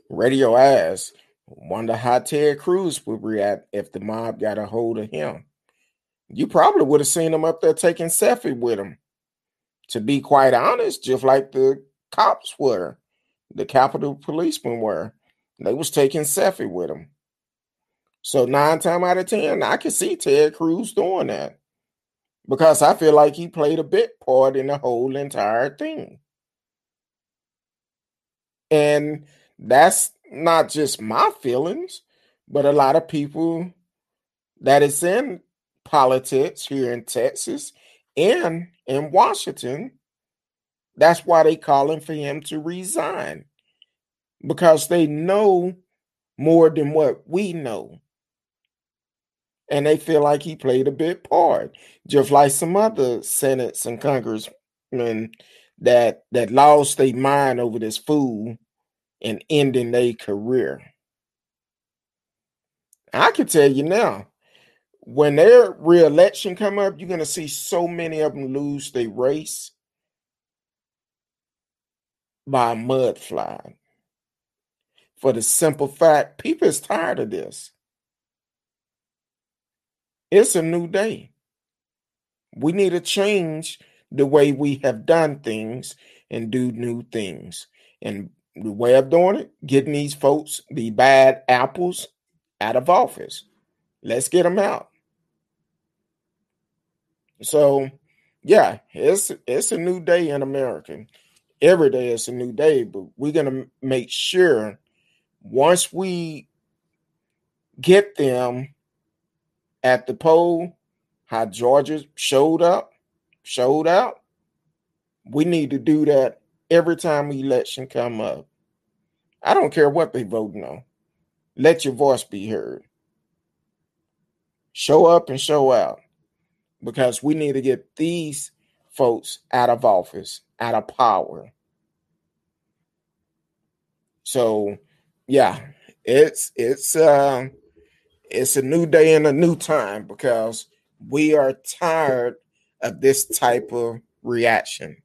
Radio Ass wonder how Ted Cruz would react if the mob got a hold of him. You probably would have seen him up there taking selfie with him. To be quite honest, just like the cops were, the Capitol policemen were. They was taking selfie with him. So nine time out of ten, I could see Ted Cruz doing that because I feel like he played a big part in the whole entire thing. And that's not just my feelings, but a lot of people that is in politics here in Texas and in Washington. That's why they calling for him to resign because they know more than what we know. And they feel like he played a big part, just like some other senates and congressmen that that lost their mind over this fool and ending their career. I can tell you now, when their reelection come up, you're gonna see so many of them lose their race by a mudslide for the simple fact people is tired of this. It's a new day. We need to change the way we have done things and do new things. And the way of doing it, getting these folks, the bad apples, out of office. Let's get them out. So, yeah, it's it's a new day in America. Every day is a new day, but we're gonna make sure once we get them at the poll, how Georgia showed up, showed out. We need to do that every time election come up. I don't care what they voting on. Let your voice be heard. Show up and show out because we need to get these folks out of office, out of power. So, yeah, it's it's uh it's a new day and a new time because we are tired of this type of reaction.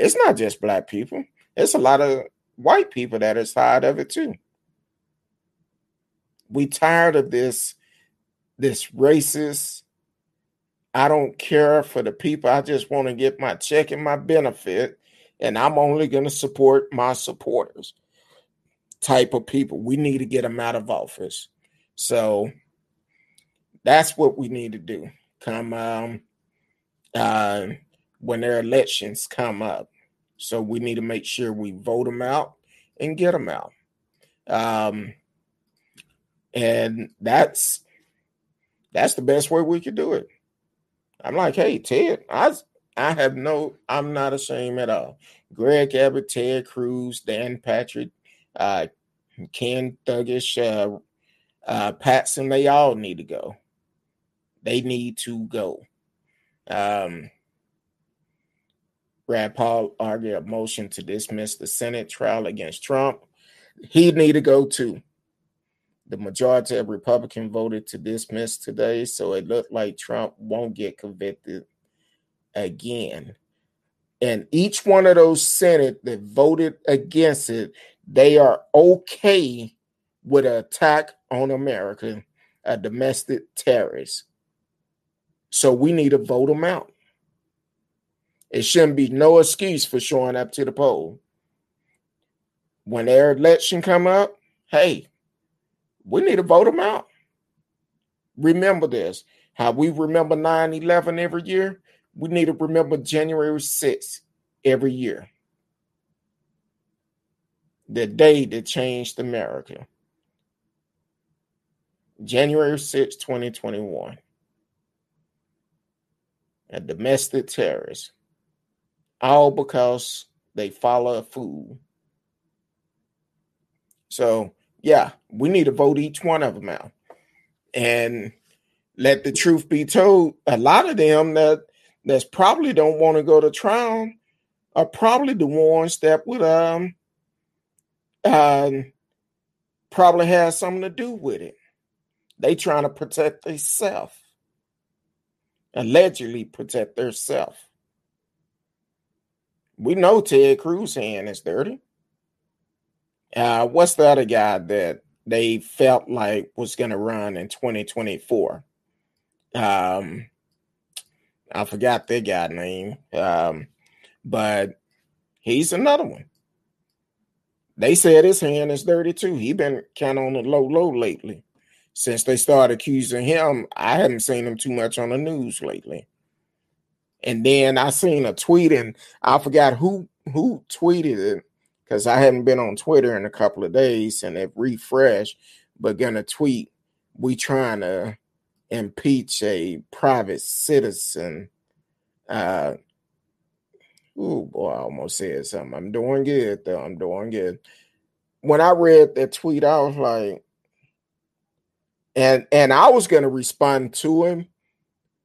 It's not just black people. It's a lot of white people that are tired of it too. We tired of this this racist I don't care for the people. I just want to get my check and my benefit, and I'm only going to support my supporters type of people. We need to get them out of office. So that's what we need to do. Come um, uh, when their elections come up. So we need to make sure we vote them out and get them out. Um, and that's that's the best way we could do it. I'm like, hey, Ted, I I have no, I'm not ashamed at all. Greg Abbott, Ted Cruz, Dan Patrick, uh, Ken Thuggish, uh, uh, Paxton, they all need to go. They need to go. Um, Rand Paul argued a motion to dismiss the Senate trial against Trump. He need to go too. The majority of Republicans voted to dismiss today, so it looked like Trump won't get convicted again. And each one of those Senate that voted against it, they are okay with an attack on America, a domestic terrorist. So we need to vote them out. It shouldn't be no excuse for showing up to the poll. When their election come up, hey, we need to vote them out. Remember this. How we remember 9 11 every year, we need to remember January 6th every year. The day that changed America. January 6, 2021. A domestic terrorist. All because they follow a fool. So yeah, we need to vote each one of them out. And let the truth be told, a lot of them that that's probably don't want to go to trial are probably the ones that would um um probably has something to do with it. They trying to protect themselves. Allegedly protect themselves. We know Ted Cruz hand is dirty. Uh, what's the other guy that they felt like was going to run in 2024? Um, I forgot the guy name, um, but he's another one. They said his hand is dirty too. He been kind of on the low low lately. Since they started accusing him, I haven't seen him too much on the news lately. And then I seen a tweet, and I forgot who who tweeted it because I hadn't been on Twitter in a couple of days and it refreshed, but gonna tweet, we trying to impeach a private citizen. Uh oh boy, I almost said something. I'm doing good though. I'm doing good. When I read that tweet, I was like, and and I was gonna respond to him,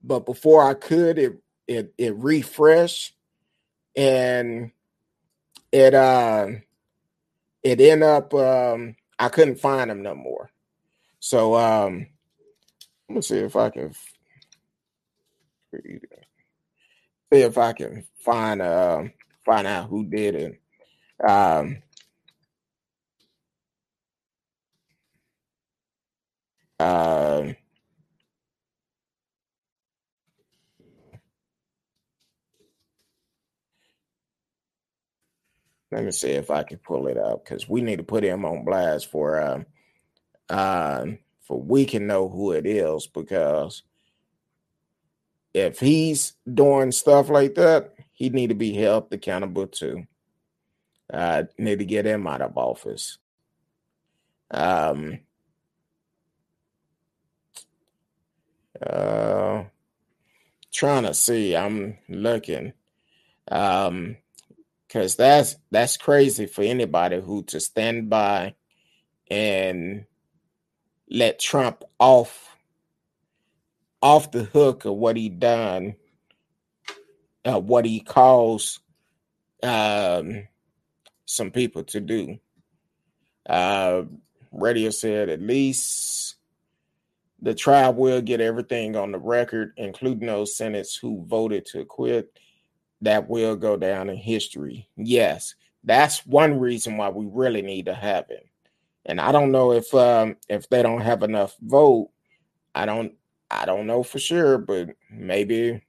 but before I could, it it it refreshed and it uh it ended up um I couldn't find him no more. So um let me see if I can see if I can find uh find out who did it. Um uh, Let me see if I can pull it up because we need to put him on blast for uh, uh, for we can know who it is because if he's doing stuff like that, he need to be held accountable too. Uh, need to get him out of office. Um, uh, trying to see. I'm looking. Um, because that's that's crazy for anybody who to stand by and let Trump off off the hook of what he done, uh, what he calls um, some people to do. Uh, Radio said at least the tribe will get everything on the record, including those senators who voted to quit. That will go down in history. Yes, that's one reason why we really need to have it. And I don't know if um, if they don't have enough vote. I don't I don't know for sure, but maybe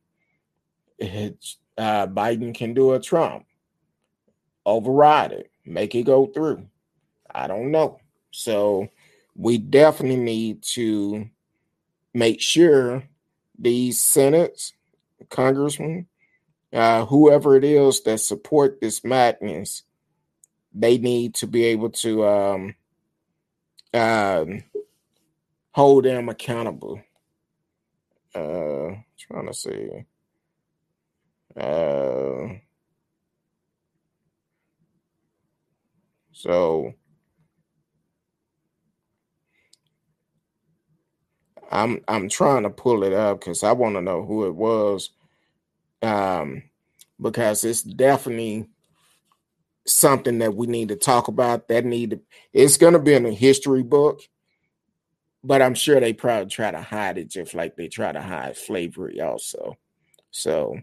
uh, Biden can do a Trump, override it, make it go through. I don't know. So we definitely need to make sure these senates, congressmen, uh, whoever it is that support this madness, they need to be able to um, um, hold them accountable. Uh, trying to see. Uh, so I'm I'm trying to pull it up because I want to know who it was. Um, because it's definitely something that we need to talk about. That need to, it's going to be in a history book, but I'm sure they probably try to hide it just like they try to hide slavery also. So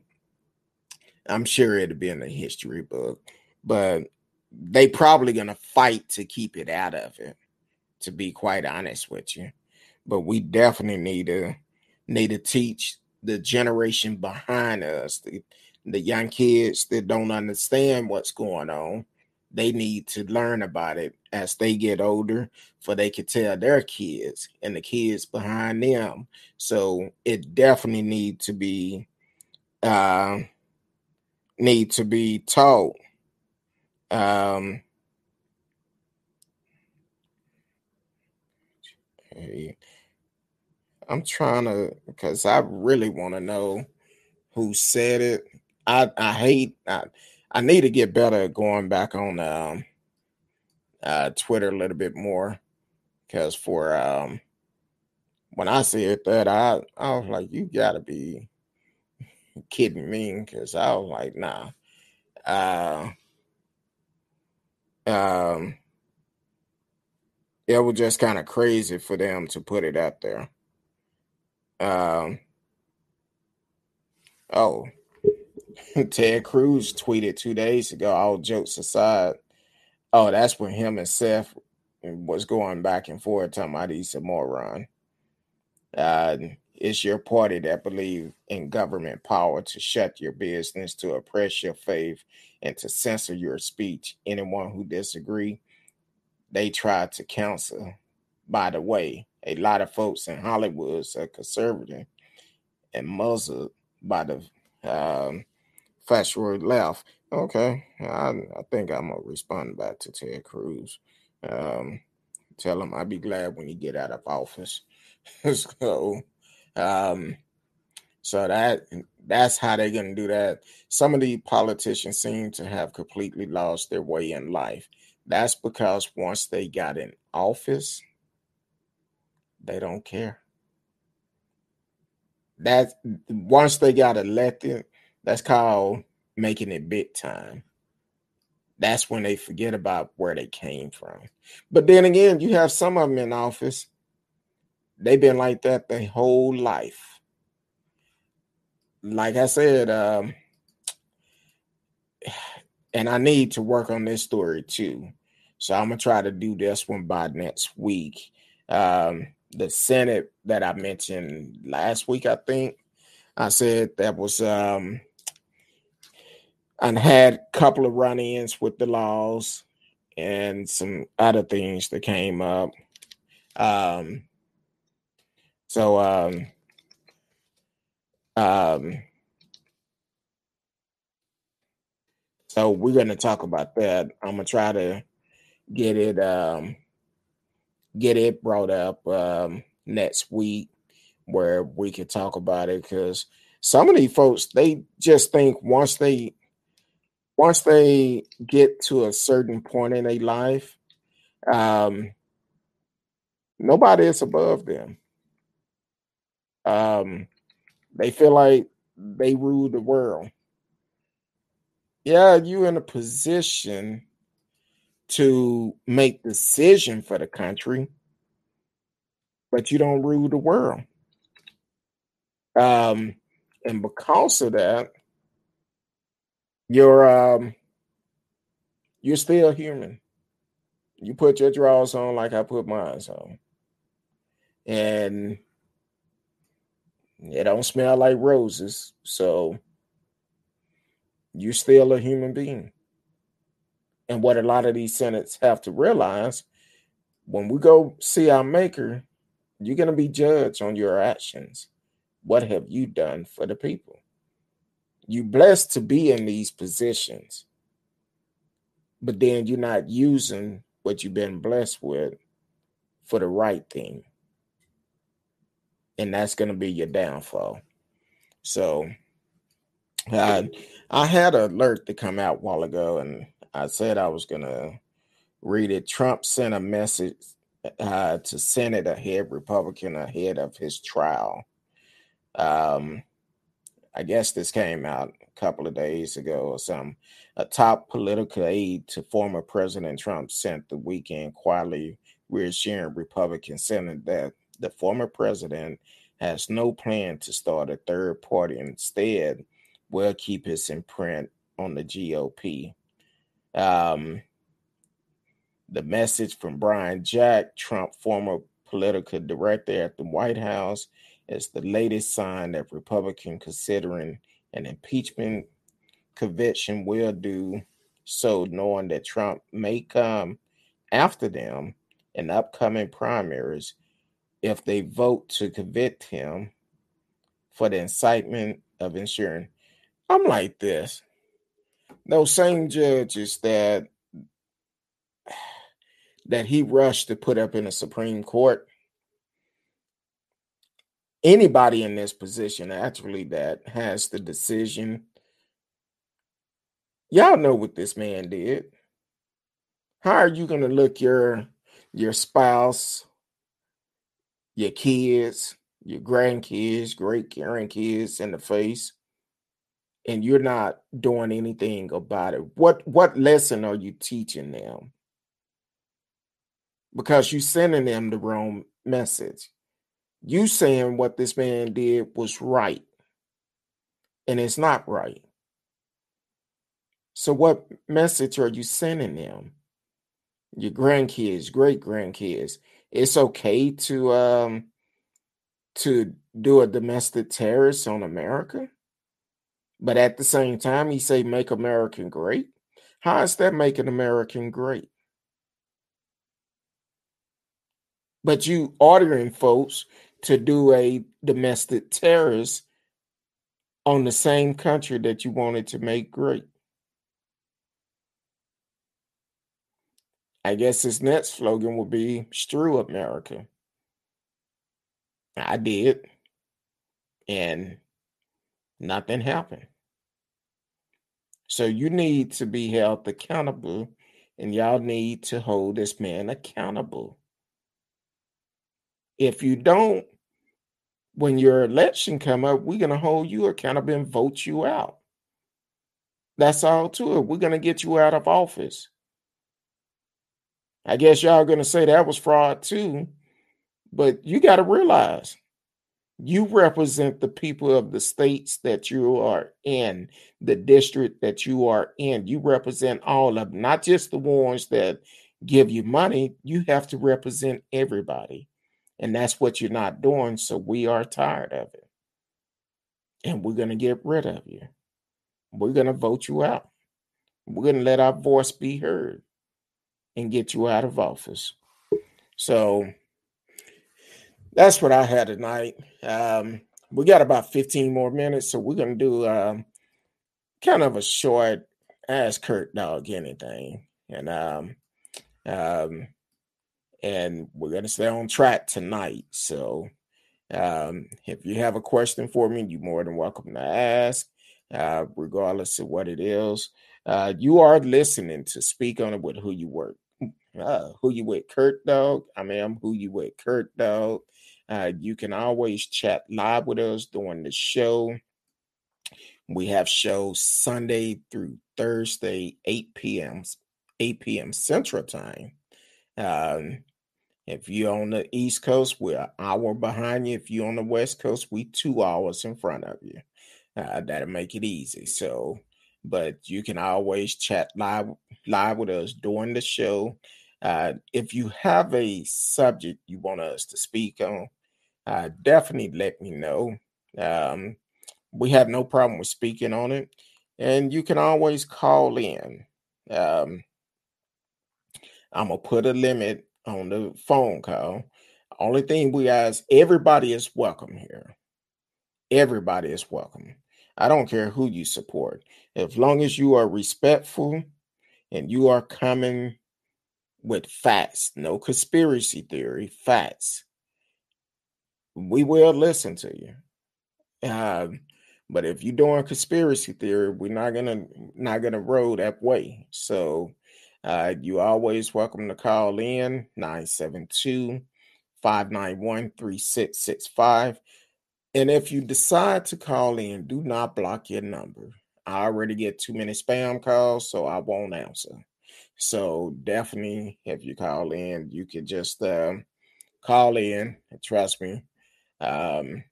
I'm sure it'll be in the history book, but they probably to fight to keep it out of it. To be quite honest with you but we definitely need to need to teach the generation behind us, the, the young kids that don't understand what's going on. They need to learn about it as they get older, for they can tell their kids and the kids behind them. So it definitely need to be uh, need to be taught. Um, I'm trying to because I really want to know who said it. I I hate I, I need to get better at going back on um uh Twitter a little bit more because for um when I said that I I was like you gotta be kidding me because I was like nah. Uh um it was just kind of crazy for them to put it out there. Um, oh, Ted Cruz tweeted two days ago. All jokes aside, oh, that's when him and Seth was going back and forth talking about he's a moron. Uh, it's your party that believe in government power to shut your business, to oppress your faith, and to censor your speech. Anyone who disagree, they try to counsel. By the way, a lot of folks in Hollywood are conservative and muzzled by the um, fascist left. Okay, I, I think I'm gonna respond back to Ted Cruz. Um, tell him I'd be glad when you get out of office. so, um, so that that's how they're gonna do that. Some of the politicians seem to have completely lost their way in life. That's because once they got in office, they don't care. That once they got elected, that's called making it big time. That's when they forget about where they came from. But then again, you have some of them in office. They've been like that their whole life. Like I said, um, and I need to work on this story too. So I'm gonna try to do this one by next week. Um, the Senate that I mentioned last week, I think I said that was um I had a couple of run-ins with the laws and some other things that came up. Um so um Um, so we're going to talk about that. I'm gonna try to get it um, get it brought up um, next week where we can talk about it because some of these folks they just think once they once they get to a certain point in their life, um, nobody is above them. Um, they feel like they rule the world. Yeah, you in a position to make decision for the country, but you don't rule the world. Um, and because of that, you're um you're still human. You put your drawers on like I put mine on. And it don't smell like roses. So you're still a human being. And what a lot of these senates have to realize when we go see our maker, you're going to be judged on your actions. What have you done for the people? You blessed to be in these positions, but then you're not using what you've been blessed with for the right thing. And that's going to be your downfall. So I had an alert to come out a while ago, and I said I was going to read it. Trump sent a message uh, to Senate ahead, Republican ahead of his trial. Um, I guess this came out a couple of days ago or something. A top political aide to former President Trump sent the weekend quietly reassuring Republican Senate that the former president has no plan to start a third party. Instead, will keep his imprint on the GOP. Um, the message from Brian Jack, Trump former political director at the White House, is the latest sign that Republican considering an impeachment conviction will do so, knowing that Trump may come after them in upcoming primaries if they vote to convict him for the incitement of ensuring. I'm like this. Those same judges that that he rushed to put up in the Supreme Court anybody in this position actually that has the decision. Y'all know what this man did. How are you going to look your your spouse your kids your grandkids great grandkids in the face and you're not doing anything about it? What what lesson are you teaching them? Because you're sending them the wrong message you saying what this man did was right, and it's not right. So, what message are you sending them? Your grandkids, great grandkids. It's okay to um to do a domestic terrorist on America, but at the same time, he say make America great. How is that making American great? But you ordering folks to do a domestic terrorist on the same country that you wanted to make great. I guess his next slogan would be Strew America. I did. And nothing happened. So you need to be held accountable, and y'all need to hold this man accountable. If you don't, when your election come up, we're gonna hold you accountable and vote you out. That's all to it. We're gonna get you out of office. I guess y'all gonna say that was fraud too, but you got to realize you represent the people of the states that you are in, the district that you are in. You represent all of them, not just the ones that give you money. You have to represent everybody. And that's what you're not doing. So we are tired of it. And we're going to get rid of you. We're going to vote you out. We're going to let our voice be heard and get you out of office. So that's what I had tonight. Um, we got about 15 more minutes, so we're gonna do um, kind of a short ask Kurt Dog anything. And um um and we're gonna stay on track tonight. So um if you have a question for me, you're more than welcome to ask, uh, regardless of what it is. Uh, you are listening to Speak on It with Who You Work. Uh, who you with, Kurt Dog? I mean, I'm who you with, Kurt Dog. Uh, you can always chat live with us during the show. We have shows Sunday through Thursday, 8 p.m. 8 p.m. Central Time. Um, if you're on the East Coast, we're an hour behind you. If you're on the West Coast, we two hours in front of you. Uh, that'll make it easy. So, but you can always chat live live with us during the show. Uh, if you have a subject you want us to speak on, uh, definitely let me know. Um, we have no problem with speaking on it. And you can always call in. Um, I'm to put a limit on the phone call. Only thing we ask everybody is welcome here. Everybody is welcome. I don't care who you support. As long as you are respectful and you are coming with facts, no conspiracy theory, facts, we will listen to you. Um, but if you're doing conspiracy theory, we're not gonna not gonna roll that way. So uh, you always welcome to call in 972 591 3665. And if you decide to call in, do not block your number. I already get too many spam calls, so I won't answer. So definitely, if you call in, you can just um, call in. Trust me, um,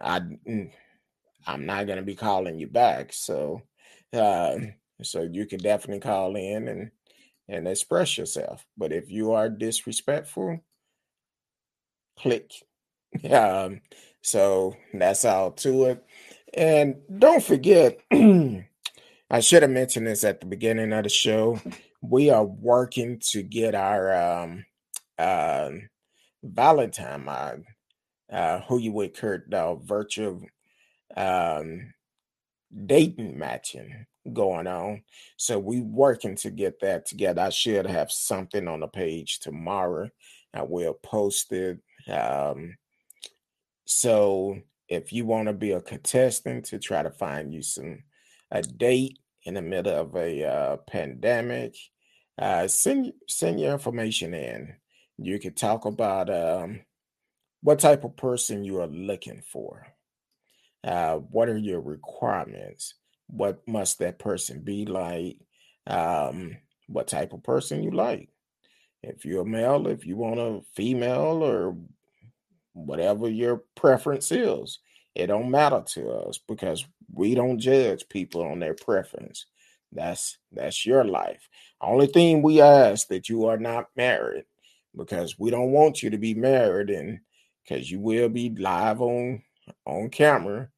I mm, I'm not going to be calling you back. So, uh, so you can definitely call in and and express yourself. But if you are disrespectful, click. Um, so that's all to it. And don't forget, I should have mentioned this at the beginning of the show. We are working to get our um, uh, Valentine, uh, uh, who you with Kurt, the virtual um, dating matching going on. So we working to get that together. I should have something on the page tomorrow. I will post it. Um, so if you want to be a contestant to try to find you some a date in the middle of a uh, pandemic, uh, send send your information in. You can talk about um, what type of person you are looking for. Uh, what are your requirements? What must that person be like? Um, what type of person you like? If you're a male, if you want a female, or whatever your preference is, it don't matter to us because we don't judge people on their preference. That's that's your life. Only thing we ask that you are not married because we don't want you to be married and because you will be live on on camera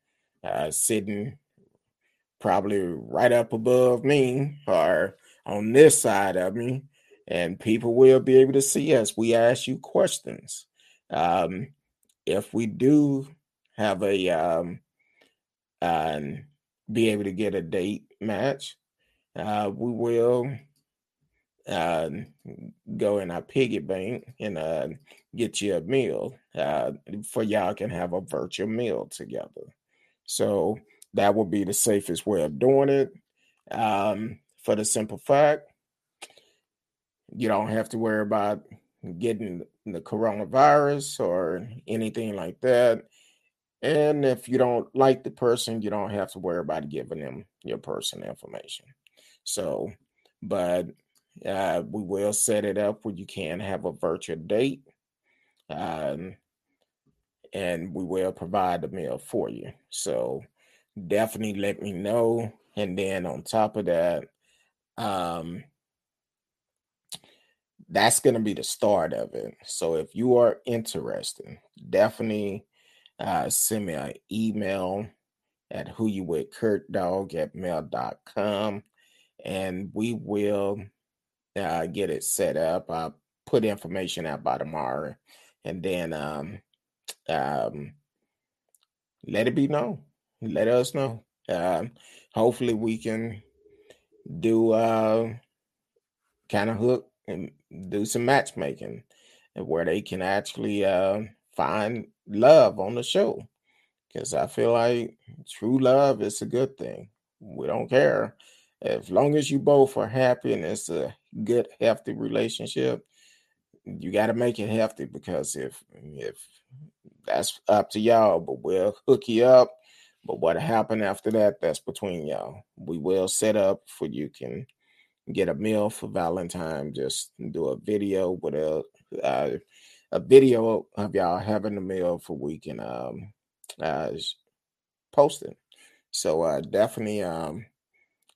uh, sitting probably right up above me or on this side of me, and people will be able to see us. We ask you questions. Um, if we do have a um, and be able to get a date match, uh, we will uh, go in our piggy bank and uh, get you a meal uh, for y'all can have a virtual meal together. So that would be the safest way of doing it. Um, for the simple fact, you don't have to worry about getting the coronavirus or anything like that. And if you don't like the person, you don't have to worry about giving them your personal information. So, but uh, we will set it up where you can have a virtual date. Um, and we will provide the meal for you. So definitely let me know. And then on top of that, um, that's going to be the start of it. So if you are interested, definitely uh, send me an email at who you with Kurt Dog at mail.com and we will uh, get it set up. I'll put information out by tomorrow and then um, um, let it be known. Let us know. Um, hopefully, we can do uh, kind of hook and do some matchmaking where they can actually uh, find love on the show. Because I feel like true love is a good thing. We don't care. As long as you both are happy and it's a good, healthy relationship, you got to make it healthy because if if that's up to y'all, but we'll hook you up. But what happened after that, that's between y'all. We will set up for you can get a meal for Valentine. Just do a video with a uh, a video of y'all having a meal for we can um uh post it. So uh definitely um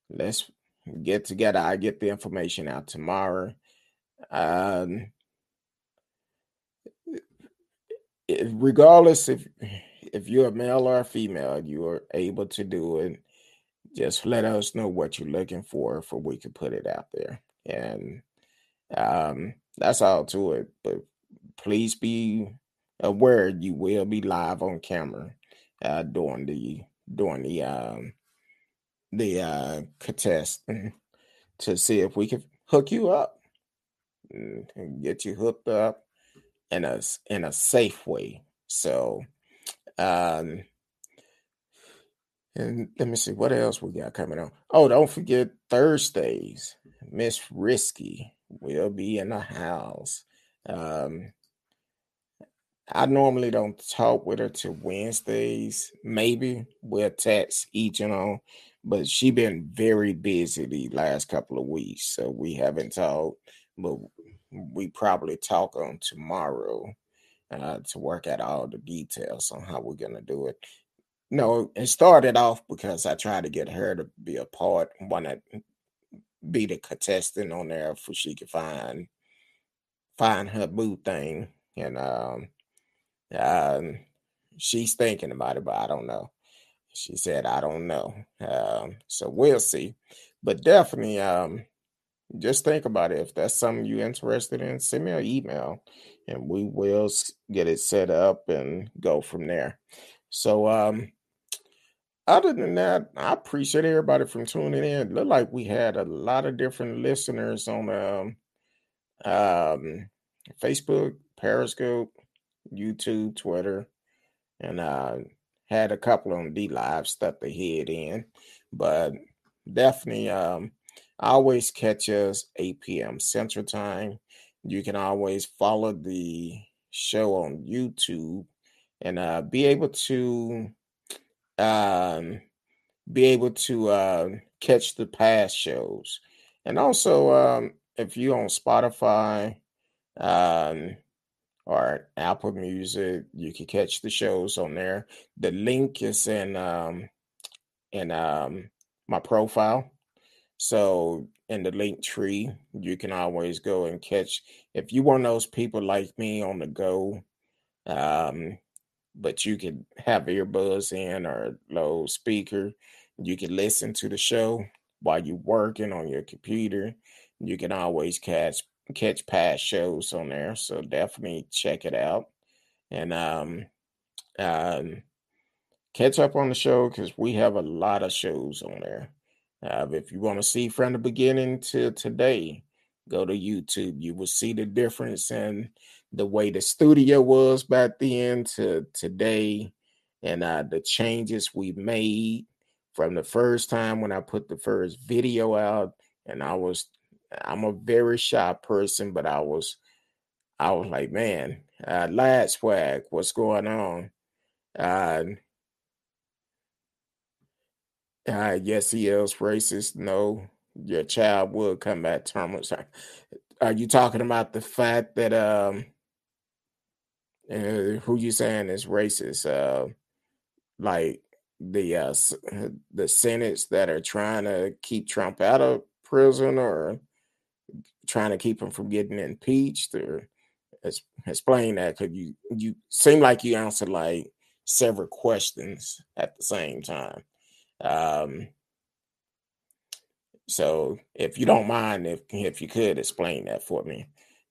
let's get together. I get the information out tomorrow. Um regardless if if you're a male or a female, you are able to do it. Just let us know what you're looking for, for we can put it out there, and um, that's all to it. But please be aware you will be live on camera uh, during the during the um, the uh, contest to see if we can hook you up and get you hooked up in a in a safe way. So, um, and let me see what else we got coming on. Oh, don't forget Thursdays. Miss Risky will be in the house. Um, I normally don't talk with her till Wednesdays. Maybe we'll text each and all, but she been very busy the last couple of weeks, so we haven't talked. But we probably talk on tomorrow uh, to work out all the details on how we're gonna do it. No, it started off because I tried to get her to be a part, want to be the contestant on there for she could find find her boo thing, and um, um, she's thinking about it, but I don't know. She said I don't know, um, so we'll see. But definitely, um, just think about it. If that's something you're interested in, send me an email and we will get it set up and go from there. So, um, other than that, I appreciate everybody from tuning in. Look like we had a lot of different listeners on um, um, Facebook, Periscope, YouTube, Twitter, and uh, had a couple on DLive stuck their head in. But definitely, um, always catch us 8 p.m. Central Time. You can always follow the show on YouTube and uh, be able to um, be able to uh, catch the past shows. And also, um, if you're on Spotify um, or Apple Music, you can catch the shows on there. The link is in um, in um, my profile. So in the link tree, you can always go and catch. If you want those people like me on the go, um, but you can have earbuds in or low speaker, you can listen to the show while you're working on your computer. You can always catch catch past shows on there, so definitely check it out and um, um, catch up on the show because we have a lot of shows on there. Uh, if you want to see from the beginning to today, go to YouTube. You will see the difference in the way the studio was back then to today and uh, the changes we made from the first time when I put the first video out. And I was, I'm a very shy person, but I was, I was like, man, uh, lad swag, what's going on? Uh, uh, yes, he is racist. No, your child will come back terminal. Are you talking about the fact that um, uh, who you saying is racist? Uh, like the uh, the senates that are trying to keep Trump out of prison or trying to keep him from getting impeached or explain that because you you seem like you answered like several questions at the same time. Um, so if you don't mind, if if you could explain that for me,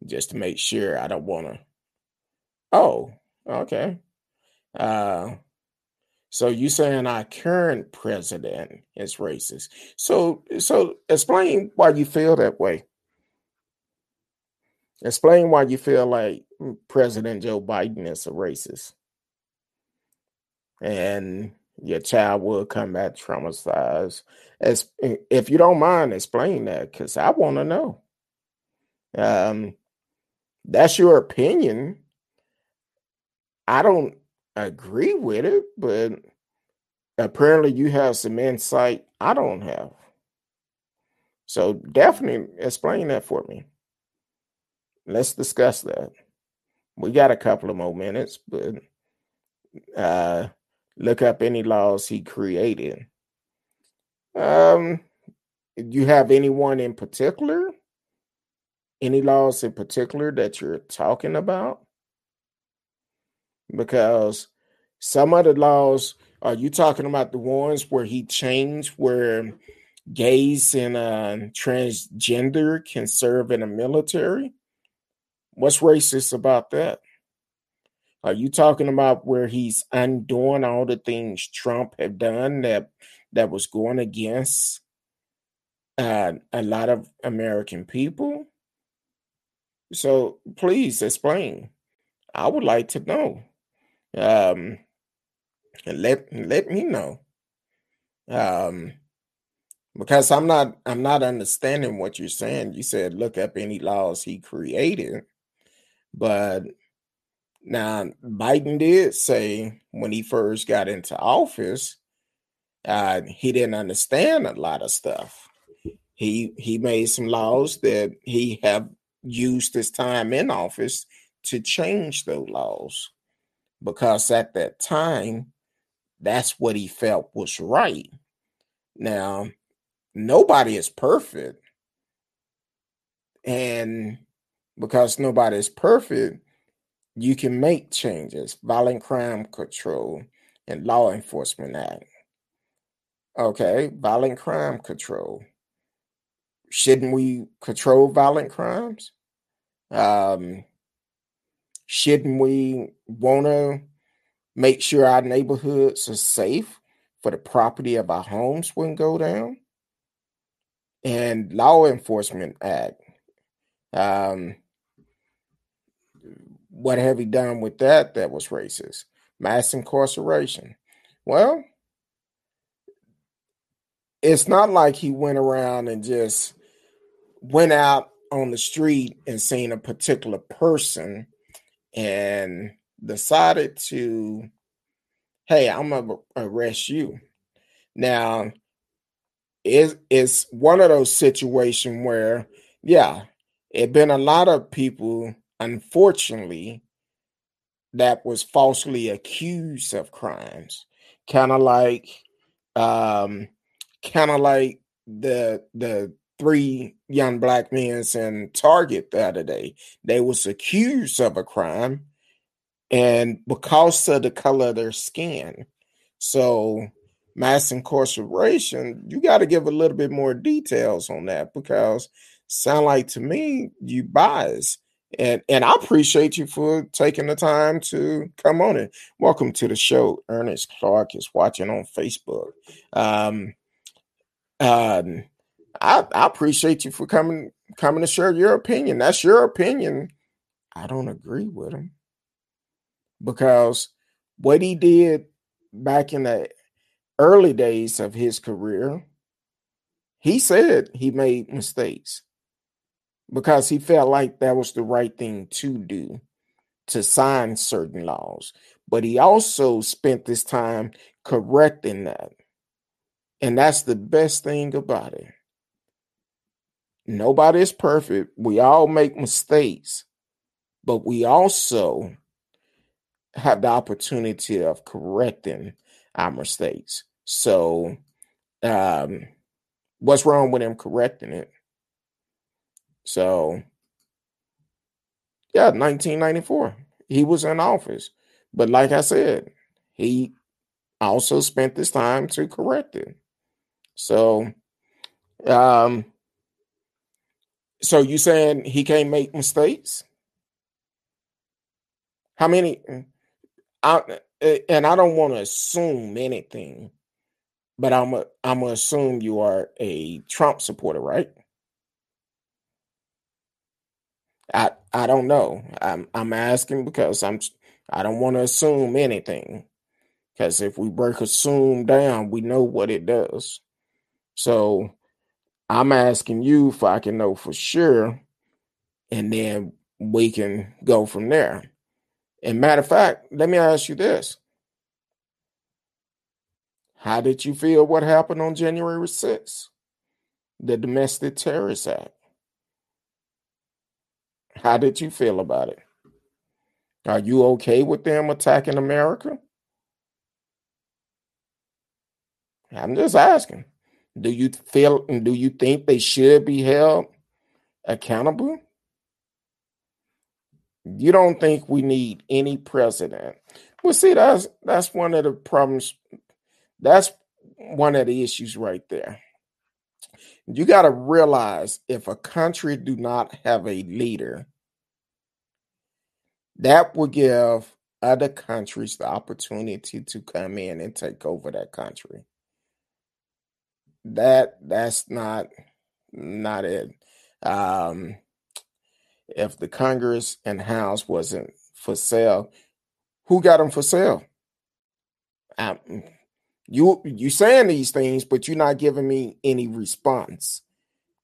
just to make sure I don't want to. Oh, okay. Uh, So you saying our current president is racist? So so explain why you feel that way. Explain why you feel like President Joe Biden is a racist. And your child will come back traumatized. As if you don't mind, explain that because I want to know. Um, that's your opinion. I don't agree with it, but apparently you have some insight I don't have. So definitely explain that for me. Let's discuss that. We got a couple of more minutes, but uh look up any laws he created. Um you have anyone in particular? Any laws in particular that you're talking about? Because some of the laws, are you talking about the ones where he changed where gays and uh, transgender can serve in the military? What's racist about that? Are you talking about where he's undoing all the things Trump have done that that was going against uh, a lot of American people? So please explain. I would like to know. Um, let let me know. Um, because I'm not I'm not understanding what you're saying. You said look up any laws he created. But now Biden did say when he first got into office, uh, he didn't understand a lot of stuff. He he made some laws that he have used his time in office to change those laws because at that time that's what he felt was right. Now, nobody is perfect. And because nobody is perfect, you can make changes. Violent Crime Control and Law Enforcement Act. Okay, violent crime control. Shouldn't we control violent crimes? Um, shouldn't we want to make sure our neighborhoods are safe for the property of our homes wouldn't go down? And Law Enforcement Act. Um, what have he done with that that was racist? Mass incarceration. Well, it's not like he went around and just went out on the street and seen a particular person and decided to, hey, I'm gonna arrest you. Now, it's, it's one of those situations where, yeah, it been a lot of people unfortunately, that was falsely accused of crimes. Kind of like, um, kind of like the the three young black men in Target the other day. They was accused of a crime, and because of the color of their skin. So mass incarceration, you got to give a little bit more details on that because sound like to me you bias and and I appreciate you for taking the time to come on it. Welcome to the show. Ernest Clark is watching on Facebook. Um, um, I, I appreciate you for coming coming to share your opinion. That's your opinion. I don't agree with him because what he did back in the early days of his career, he said he made mistakes because he felt like that was the right thing to do to sign certain laws. But he also spent this time correcting that. And that's the best thing about it. Nobody is perfect. We all make mistakes, but we also have the opportunity of correcting our mistakes. So, um, what's wrong with him correcting it? So, yeah, 1994, he was in office. But like I said, he also spent this time to correct it. So, um, so you saying he can't make mistakes? How many? I, and I don't want to assume anything, but I'm a, I'm gonna assume you are a Trump supporter, right? I I don't know. I'm I'm asking because I'm I don't want to assume anything. Because if we break assume down, we know what it does. So I'm asking you if I can know for sure, and then we can go from there. And matter of fact, let me ask you this. How did you feel what happened on January 6th? The Domestic Terrorist Act. How did you feel about it? Are you okay with them attacking America? I'm just asking. Do you feel and do you think they should be held accountable? You don't think we need any president. Well, see, that's that's one of the problems. That's one of the issues right there. You got to realize if a country do not have a leader, that will give other countries the opportunity to come in and take over that country. That that's not not it. Um, if the Congress and House wasn't for sale, who got them for sale? You you saying these things, but you're not giving me any response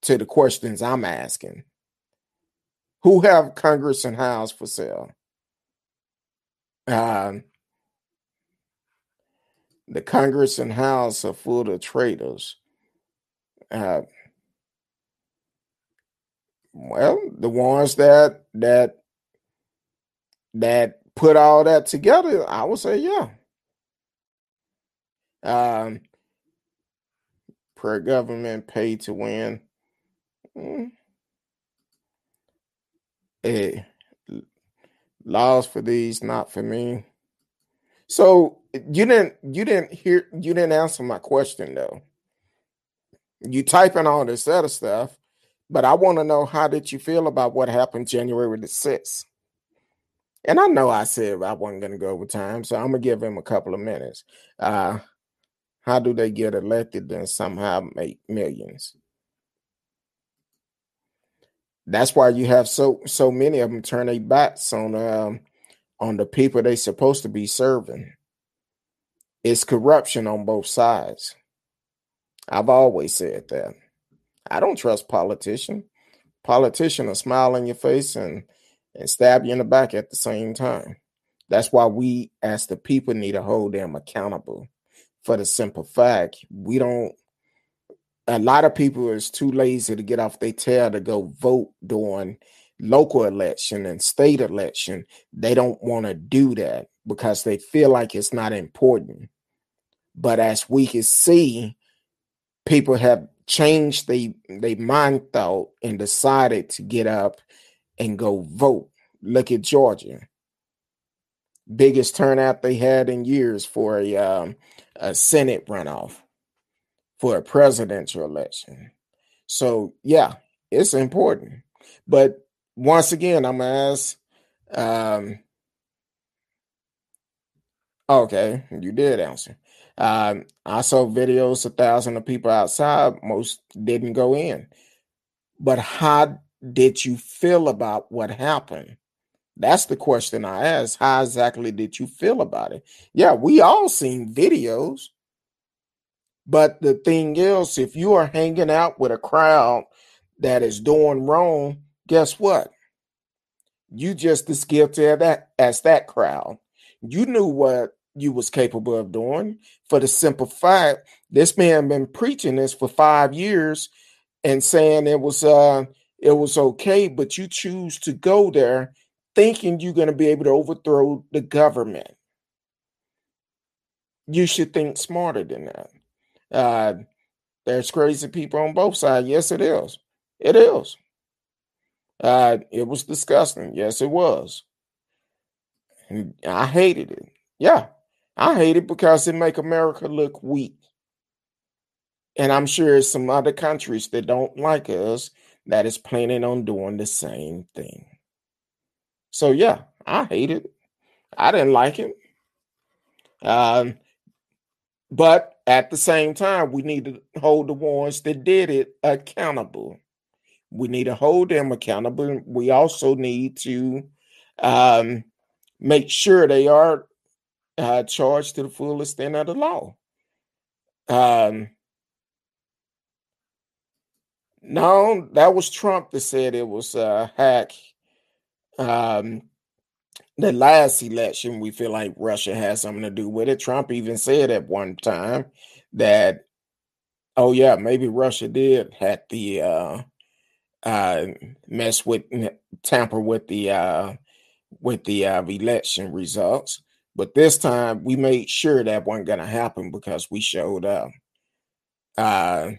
to the questions I'm asking. Who have Congress and House for sale? Um, the Congress and House are full of traitors. Uh, well, the ones that that that put all that together, I would say, yeah. Um, per government paid to win. Mm. Hey, laws for these, not for me. So you didn't you didn't hear you didn't answer my question though. You typing all this other stuff, but I want to know how did you feel about what happened January the 6th? And I know I said I wasn't going to go over time, so I'm to give him a couple of minutes. Uh, how do they get elected and somehow make millions? That's why you have so so many of them turn their backs on um, on the people they supposed to be serving. It's corruption on both sides. I've always said that. I don't trust politician. Politician will smile in your face and and stab you in the back at the same time. That's why we, as the people, need to hold them accountable. For the simple fact, we don't. A lot of people is too lazy to get off their tail to go vote during local election and state election. They don't want to do that because they feel like it's not important. But as we can see, people have changed their mind thought and decided to get up and go vote. Look at Georgia. Biggest turnout they had in years for a um, a Senate runoff for a presidential election. So yeah, it's important. But once again, I'm gonna ask um, okay, you did answer. Um, I saw videos, a thousand of people outside. Most didn't go in. But how did you feel about what happened? That's the question I asked. How exactly did you feel about it? Yeah, we all seen videos. But the thing is, if you are hanging out with a crowd that is doing wrong, guess what? You just as guilty as that as that crowd. You knew what you was capable of doing for the simple fact this man been preaching this for five years and saying it was uh it was okay but you choose to go there thinking you're going to be able to overthrow the government. You should think smarter than that. Uh there's crazy people on both sides. Yes it is. It is. Uh it was disgusting. Yes it was. I hated it. Yeah I hate it because it make America look weak. And I'm sure some other countries that don't like us that is planning on doing the same thing. So yeah, I hate it. I didn't like it. Um, but at the same time, we need to hold the ones that did it accountable. We need to hold them accountable. We also need to um, make sure they are uh, charged to the full extent of the law. Um, no, that was Trump that said it was a hack. Um, the last election, we feel like Russia has something to do with it. Trump even said at one time that, oh yeah, maybe Russia did hack the uh, uh, mess with tamper with the uh, with the uh, election results. But this time we made sure that wasn't going to happen because we showed up. Uh,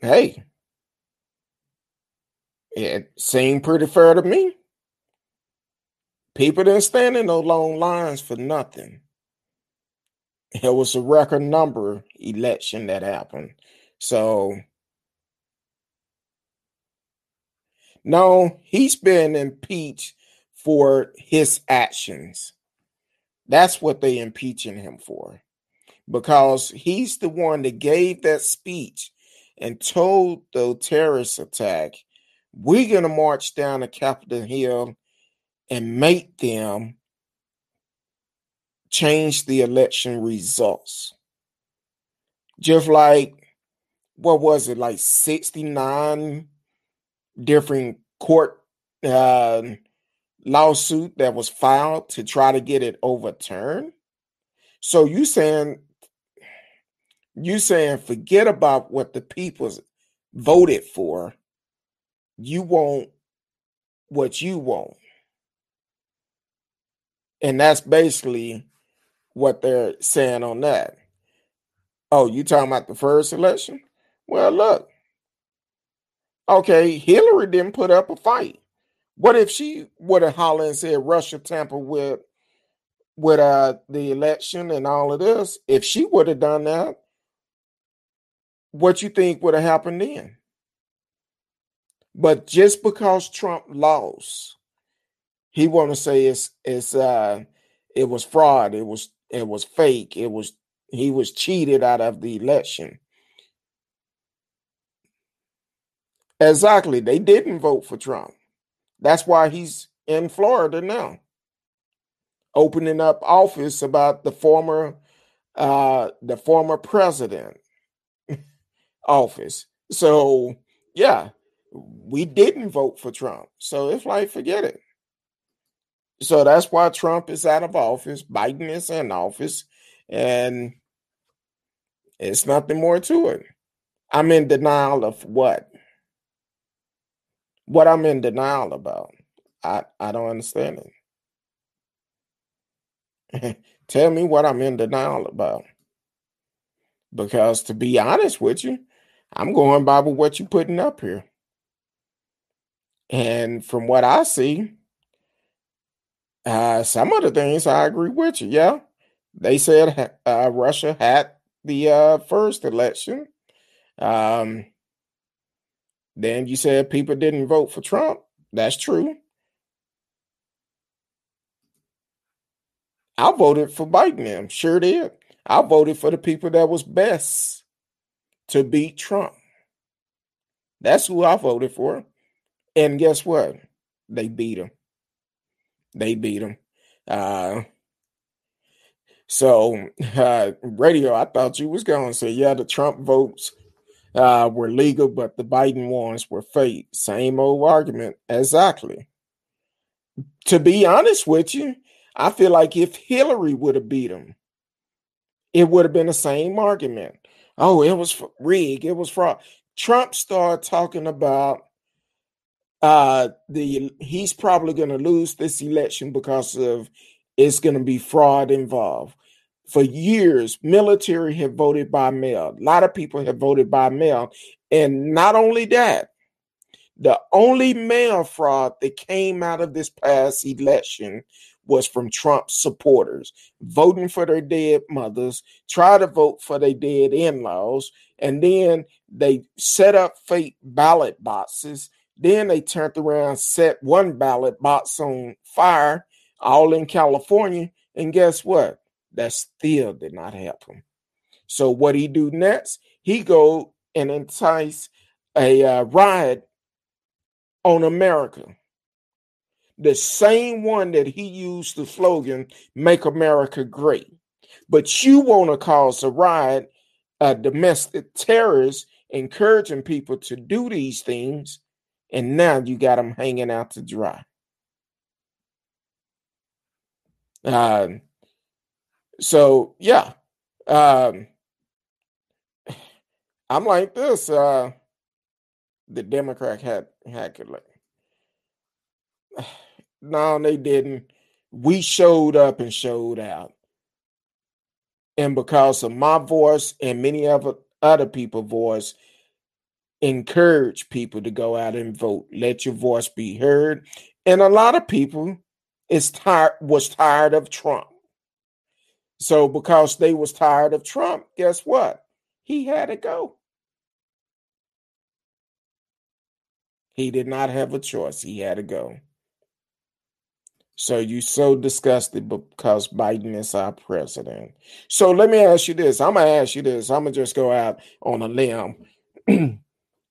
hey, it seemed pretty fair to me. People didn't stand in no long lines for nothing. It was a record number election that happened. So, no, he's been impeached for his actions. That's what they impeaching him for. Because he's the one that gave that speech and told the terrorist attack, we're going to march down the Capitol Hill and make them change the election results. Just like, what was it, like 69 different court uh, lawsuit that was filed to try to get it overturned. So you saying you saying forget about what the people voted for. You want what you want. And that's basically what they're saying on that. Oh, you talking about the first election? Well, look. Okay, Hillary didn't put up a fight. What if she would have hollered and said Russia tampered with with uh the election and all of this? If she would have done that, what you think would have happened then? But just because Trump lost, he want to say it's it's uh it was fraud, it was it was fake, it was he was cheated out of the election. Exactly. They didn't vote for Trump. That's why he's in Florida now, opening up office about the former uh the former president office. So yeah, we didn't vote for Trump. So it's like forget it. So that's why Trump is out of office, Biden is in office, and it's nothing more to it. I'm in denial of what? what I'm in denial about. I I don't understand it. Tell me what I'm in denial about. Because to be honest with you, I'm going by what you're putting up here. And from what I see, uh, some of the things I agree with you. Yeah, they said uh, Russia had the uh, first election. Um, then you said people didn't vote for Trump. That's true. I voted for Biden. Them. Sure did. I voted for the people that was best to beat Trump. That's who I voted for. And guess what? They beat him. They beat him. Uh, so, uh, radio, I thought you was going to say, yeah, the Trump votes uh, were legal, but the Biden ones were fake. Same old argument. Exactly. To be honest with you, I feel like if Hillary would have beat him, it would have been the same argument. Oh, it was rigged. It was fraud. Trump started talking about uh the he's probably going to lose this election because of it's going to be fraud involved for years, military have voted by mail. A lot of people have voted by mail. And not only that, the only mail fraud that came out of this past election was from Trump supporters voting for their dead mothers, try to vote for their dead in laws, and then they set up fake ballot boxes. Then they turned around, set one ballot box on fire all in California. And guess what? That still did not help him. So what he do next? He go and entice a uh, riot on America. The same one that he used the slogan "Make America Great." But you want to cause a riot, a domestic terrorist, encouraging people to do these things, and now you got them hanging out to dry. Um, so yeah, um, I'm like this. Uh, the Democrat had had no, they didn't. We showed up and showed out. And because of my voice and many other other people's voice, encourage people to go out and vote. Let your voice be heard. And a lot of people is tired was tired of Trump. So because they was tired of Trump, guess what? He had to go. He did not have a choice. He had to go. So you so disgusted because Biden is our president. So let me ask you this. I'm gonna ask you this. I'm gonna just go out on a limb.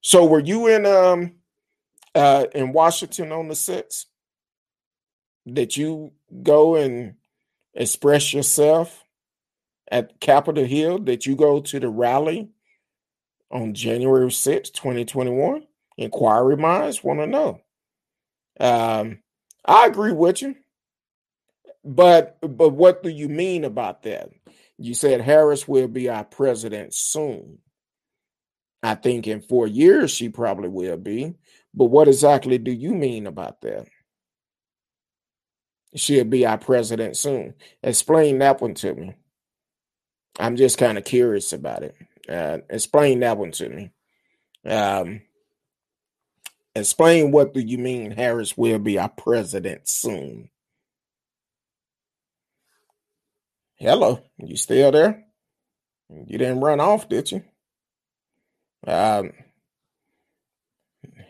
so were you in um uh in Washington on the sixth? Did you go and express yourself at Capitol Hill? Did you go to the rally on January 6th, 2021? Inquiry minds want to know. Um I agree with you. But but what do you mean about that? You said Harris will be our president soon. I think in 4 years she probably will be. But what exactly do you mean about that? She'll be our president soon. Explain that one to me. I'm just kind of curious about it. Uh, explain that one to me. Um, Explain what do you mean Harris will be our president soon? Hello, you still there? You didn't run off, did you? Um,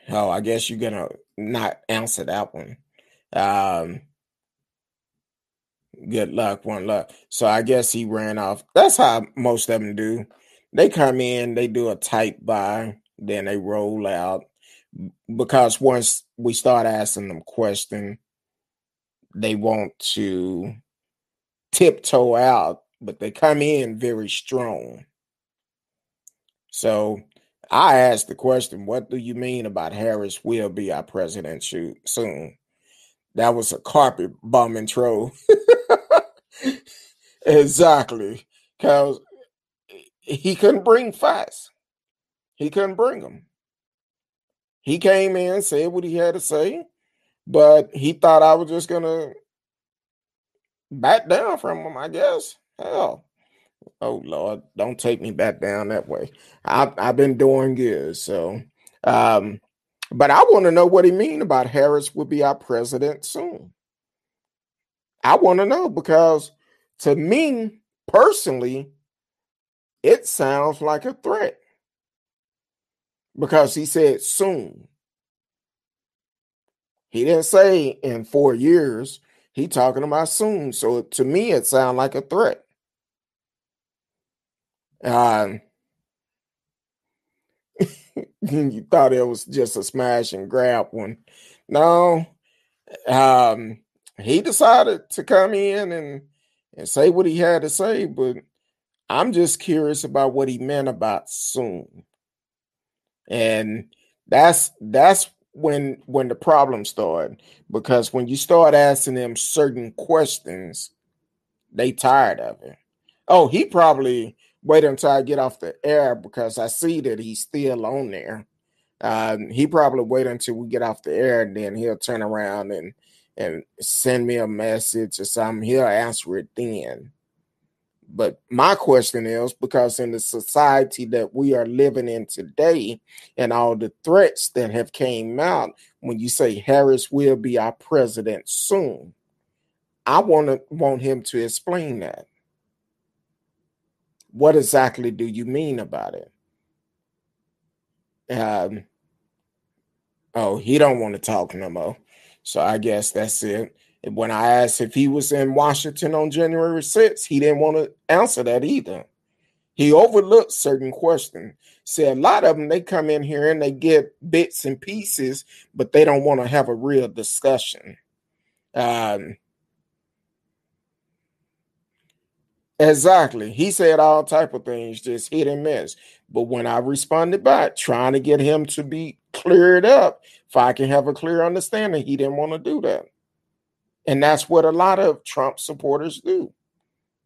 oh, I guess you're gonna not answer that one. Um, good luck, one luck. So I guess he ran off. That's how most of them do. They come in, they do a type buy, then they roll out because once we start asking them questions, they want to tiptoe out, but they come in very strong. So I asked the question, what do you mean about Harris will be our president soon? That was a carpet bomb intro. exactly. Because he couldn't bring facts. He couldn't bring them. He came in, said what he had to say, but he thought I was just gonna back down from him, I guess. Hell. Oh Lord, don't take me back down that way. I've I've been doing good. So um, but I want to know what he mean about Harris will be our president soon. I want to know because to me personally, it sounds like a threat because he said soon. He didn't say in four years. He talking about soon. So to me, it sounded like a threat. Um, you thought it was just a smash and grab one. No, um, he decided to come in and and say what he had to say, but I'm just curious about what he meant about soon. And that's that's when when the problem started because when you start asking them certain questions, they tired of it. Oh, he probably wait until I get off the air because I see that he's still on there. Um, he probably wait until we get off the air and then he'll turn around and and send me a message or something. He'll answer it then. But my question is because in the society that we are living in today and all the threats that have came out when you say Harris will be our president soon, I want to want him to explain that. What exactly do you mean about it? Um, oh, he don't want to talk no more. So I guess that's it. when I asked if he was in Washington on January 6th, he didn't want to answer that either. He overlooked certain questions. See, a lot of them they come in here and they get bits and pieces, but they don't want to have a real discussion. Um, exactly. He said all type of things, just hit and miss. But when I responded back, trying to get him to be cleared up, if I can have a clear understanding, he didn't want to do that. And that's what a lot of Trump supporters do.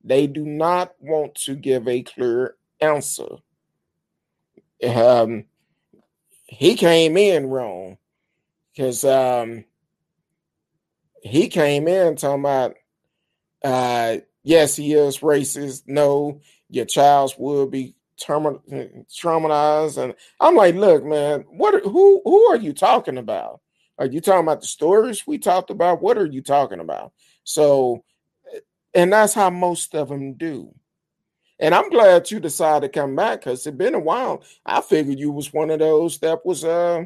They do not want to give a clear answer. Um, he came in wrong because um, he came in talking about, uh, yes, he is racist. No, your child will be traumatized. And I'm like, look, man, what? Who? Who are you talking about? Are you talking about the stories we talked about? What are you talking about? So, and that's how most of them do. And I'm glad you decided to come back because it's been a while. I figured you was one of those that was uh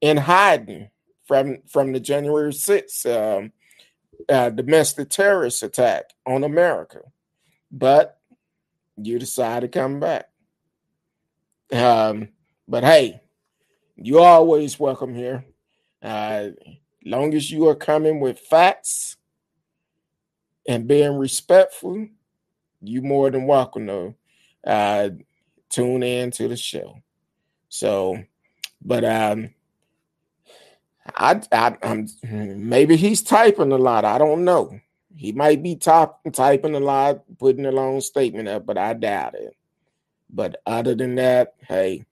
in hiding from from the January 6th um, uh, domestic terrorist attack on America. But you decide to come back. Um, but hey, you're always welcome here. Uh, long as you are coming with facts and being respectful, you more than welcome to uh, tune in to the show. So, but um, I, I, am maybe he's typing a lot. I don't know. He might be top, typing a lot, putting a long statement up, but I doubt it. But other than that, hey,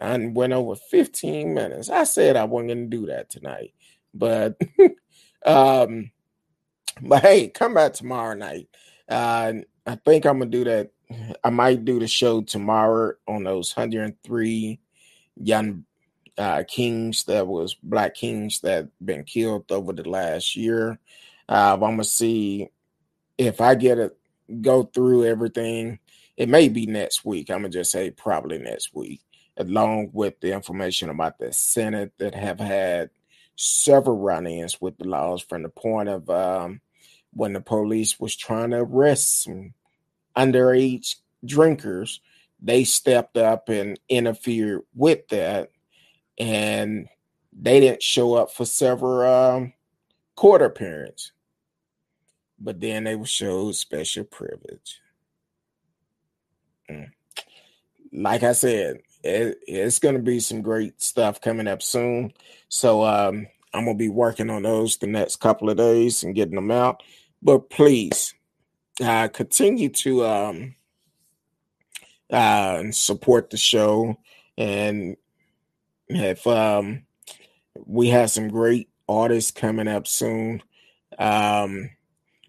I went over 15 minutes. I said I wasn't going to do that tonight, but um, but hey, come back tomorrow night. Uh, I think I'm gonna do that. I might do the show tomorrow on those 103 young uh, kings that was black kings that been killed over the last year. Uh, I'm gonna see if I get it go through everything. It may be next week. I'm gonna just say probably next week along with the information about the Senate that have had several run-ins with the laws from the point of um, when the police was trying to arrest some underage drinkers, they stepped up and interfered with that, and they didn't show up for several um, court appearances. But then they were showed special privilege. Mm. Like I said, it, it's going to be some great stuff coming up soon. So um, I'm going to be working on those the next couple of days and getting them out. But please uh, continue to um, uh, support the show. And if um, we have some great artists coming up soon, um,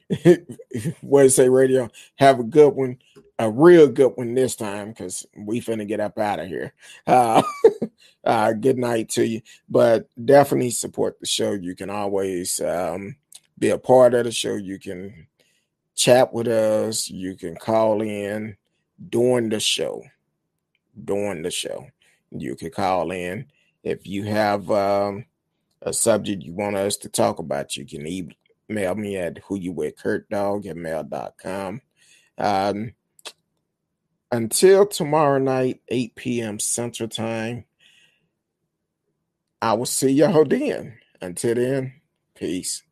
what say, radio, have a good one a real good one this time because we finna get up out of here. Uh, uh, good night to you, but definitely support the show. You can always um, be a part of the show. You can chat with us. You can call in during the show. During the show, you can call in if you have um, a subject you want us to talk about. You can email me at who you with Kurt Dog at mail.com. Um, until tomorrow night, 8 p.m. Central Time, I will see y'all then. Until then, peace.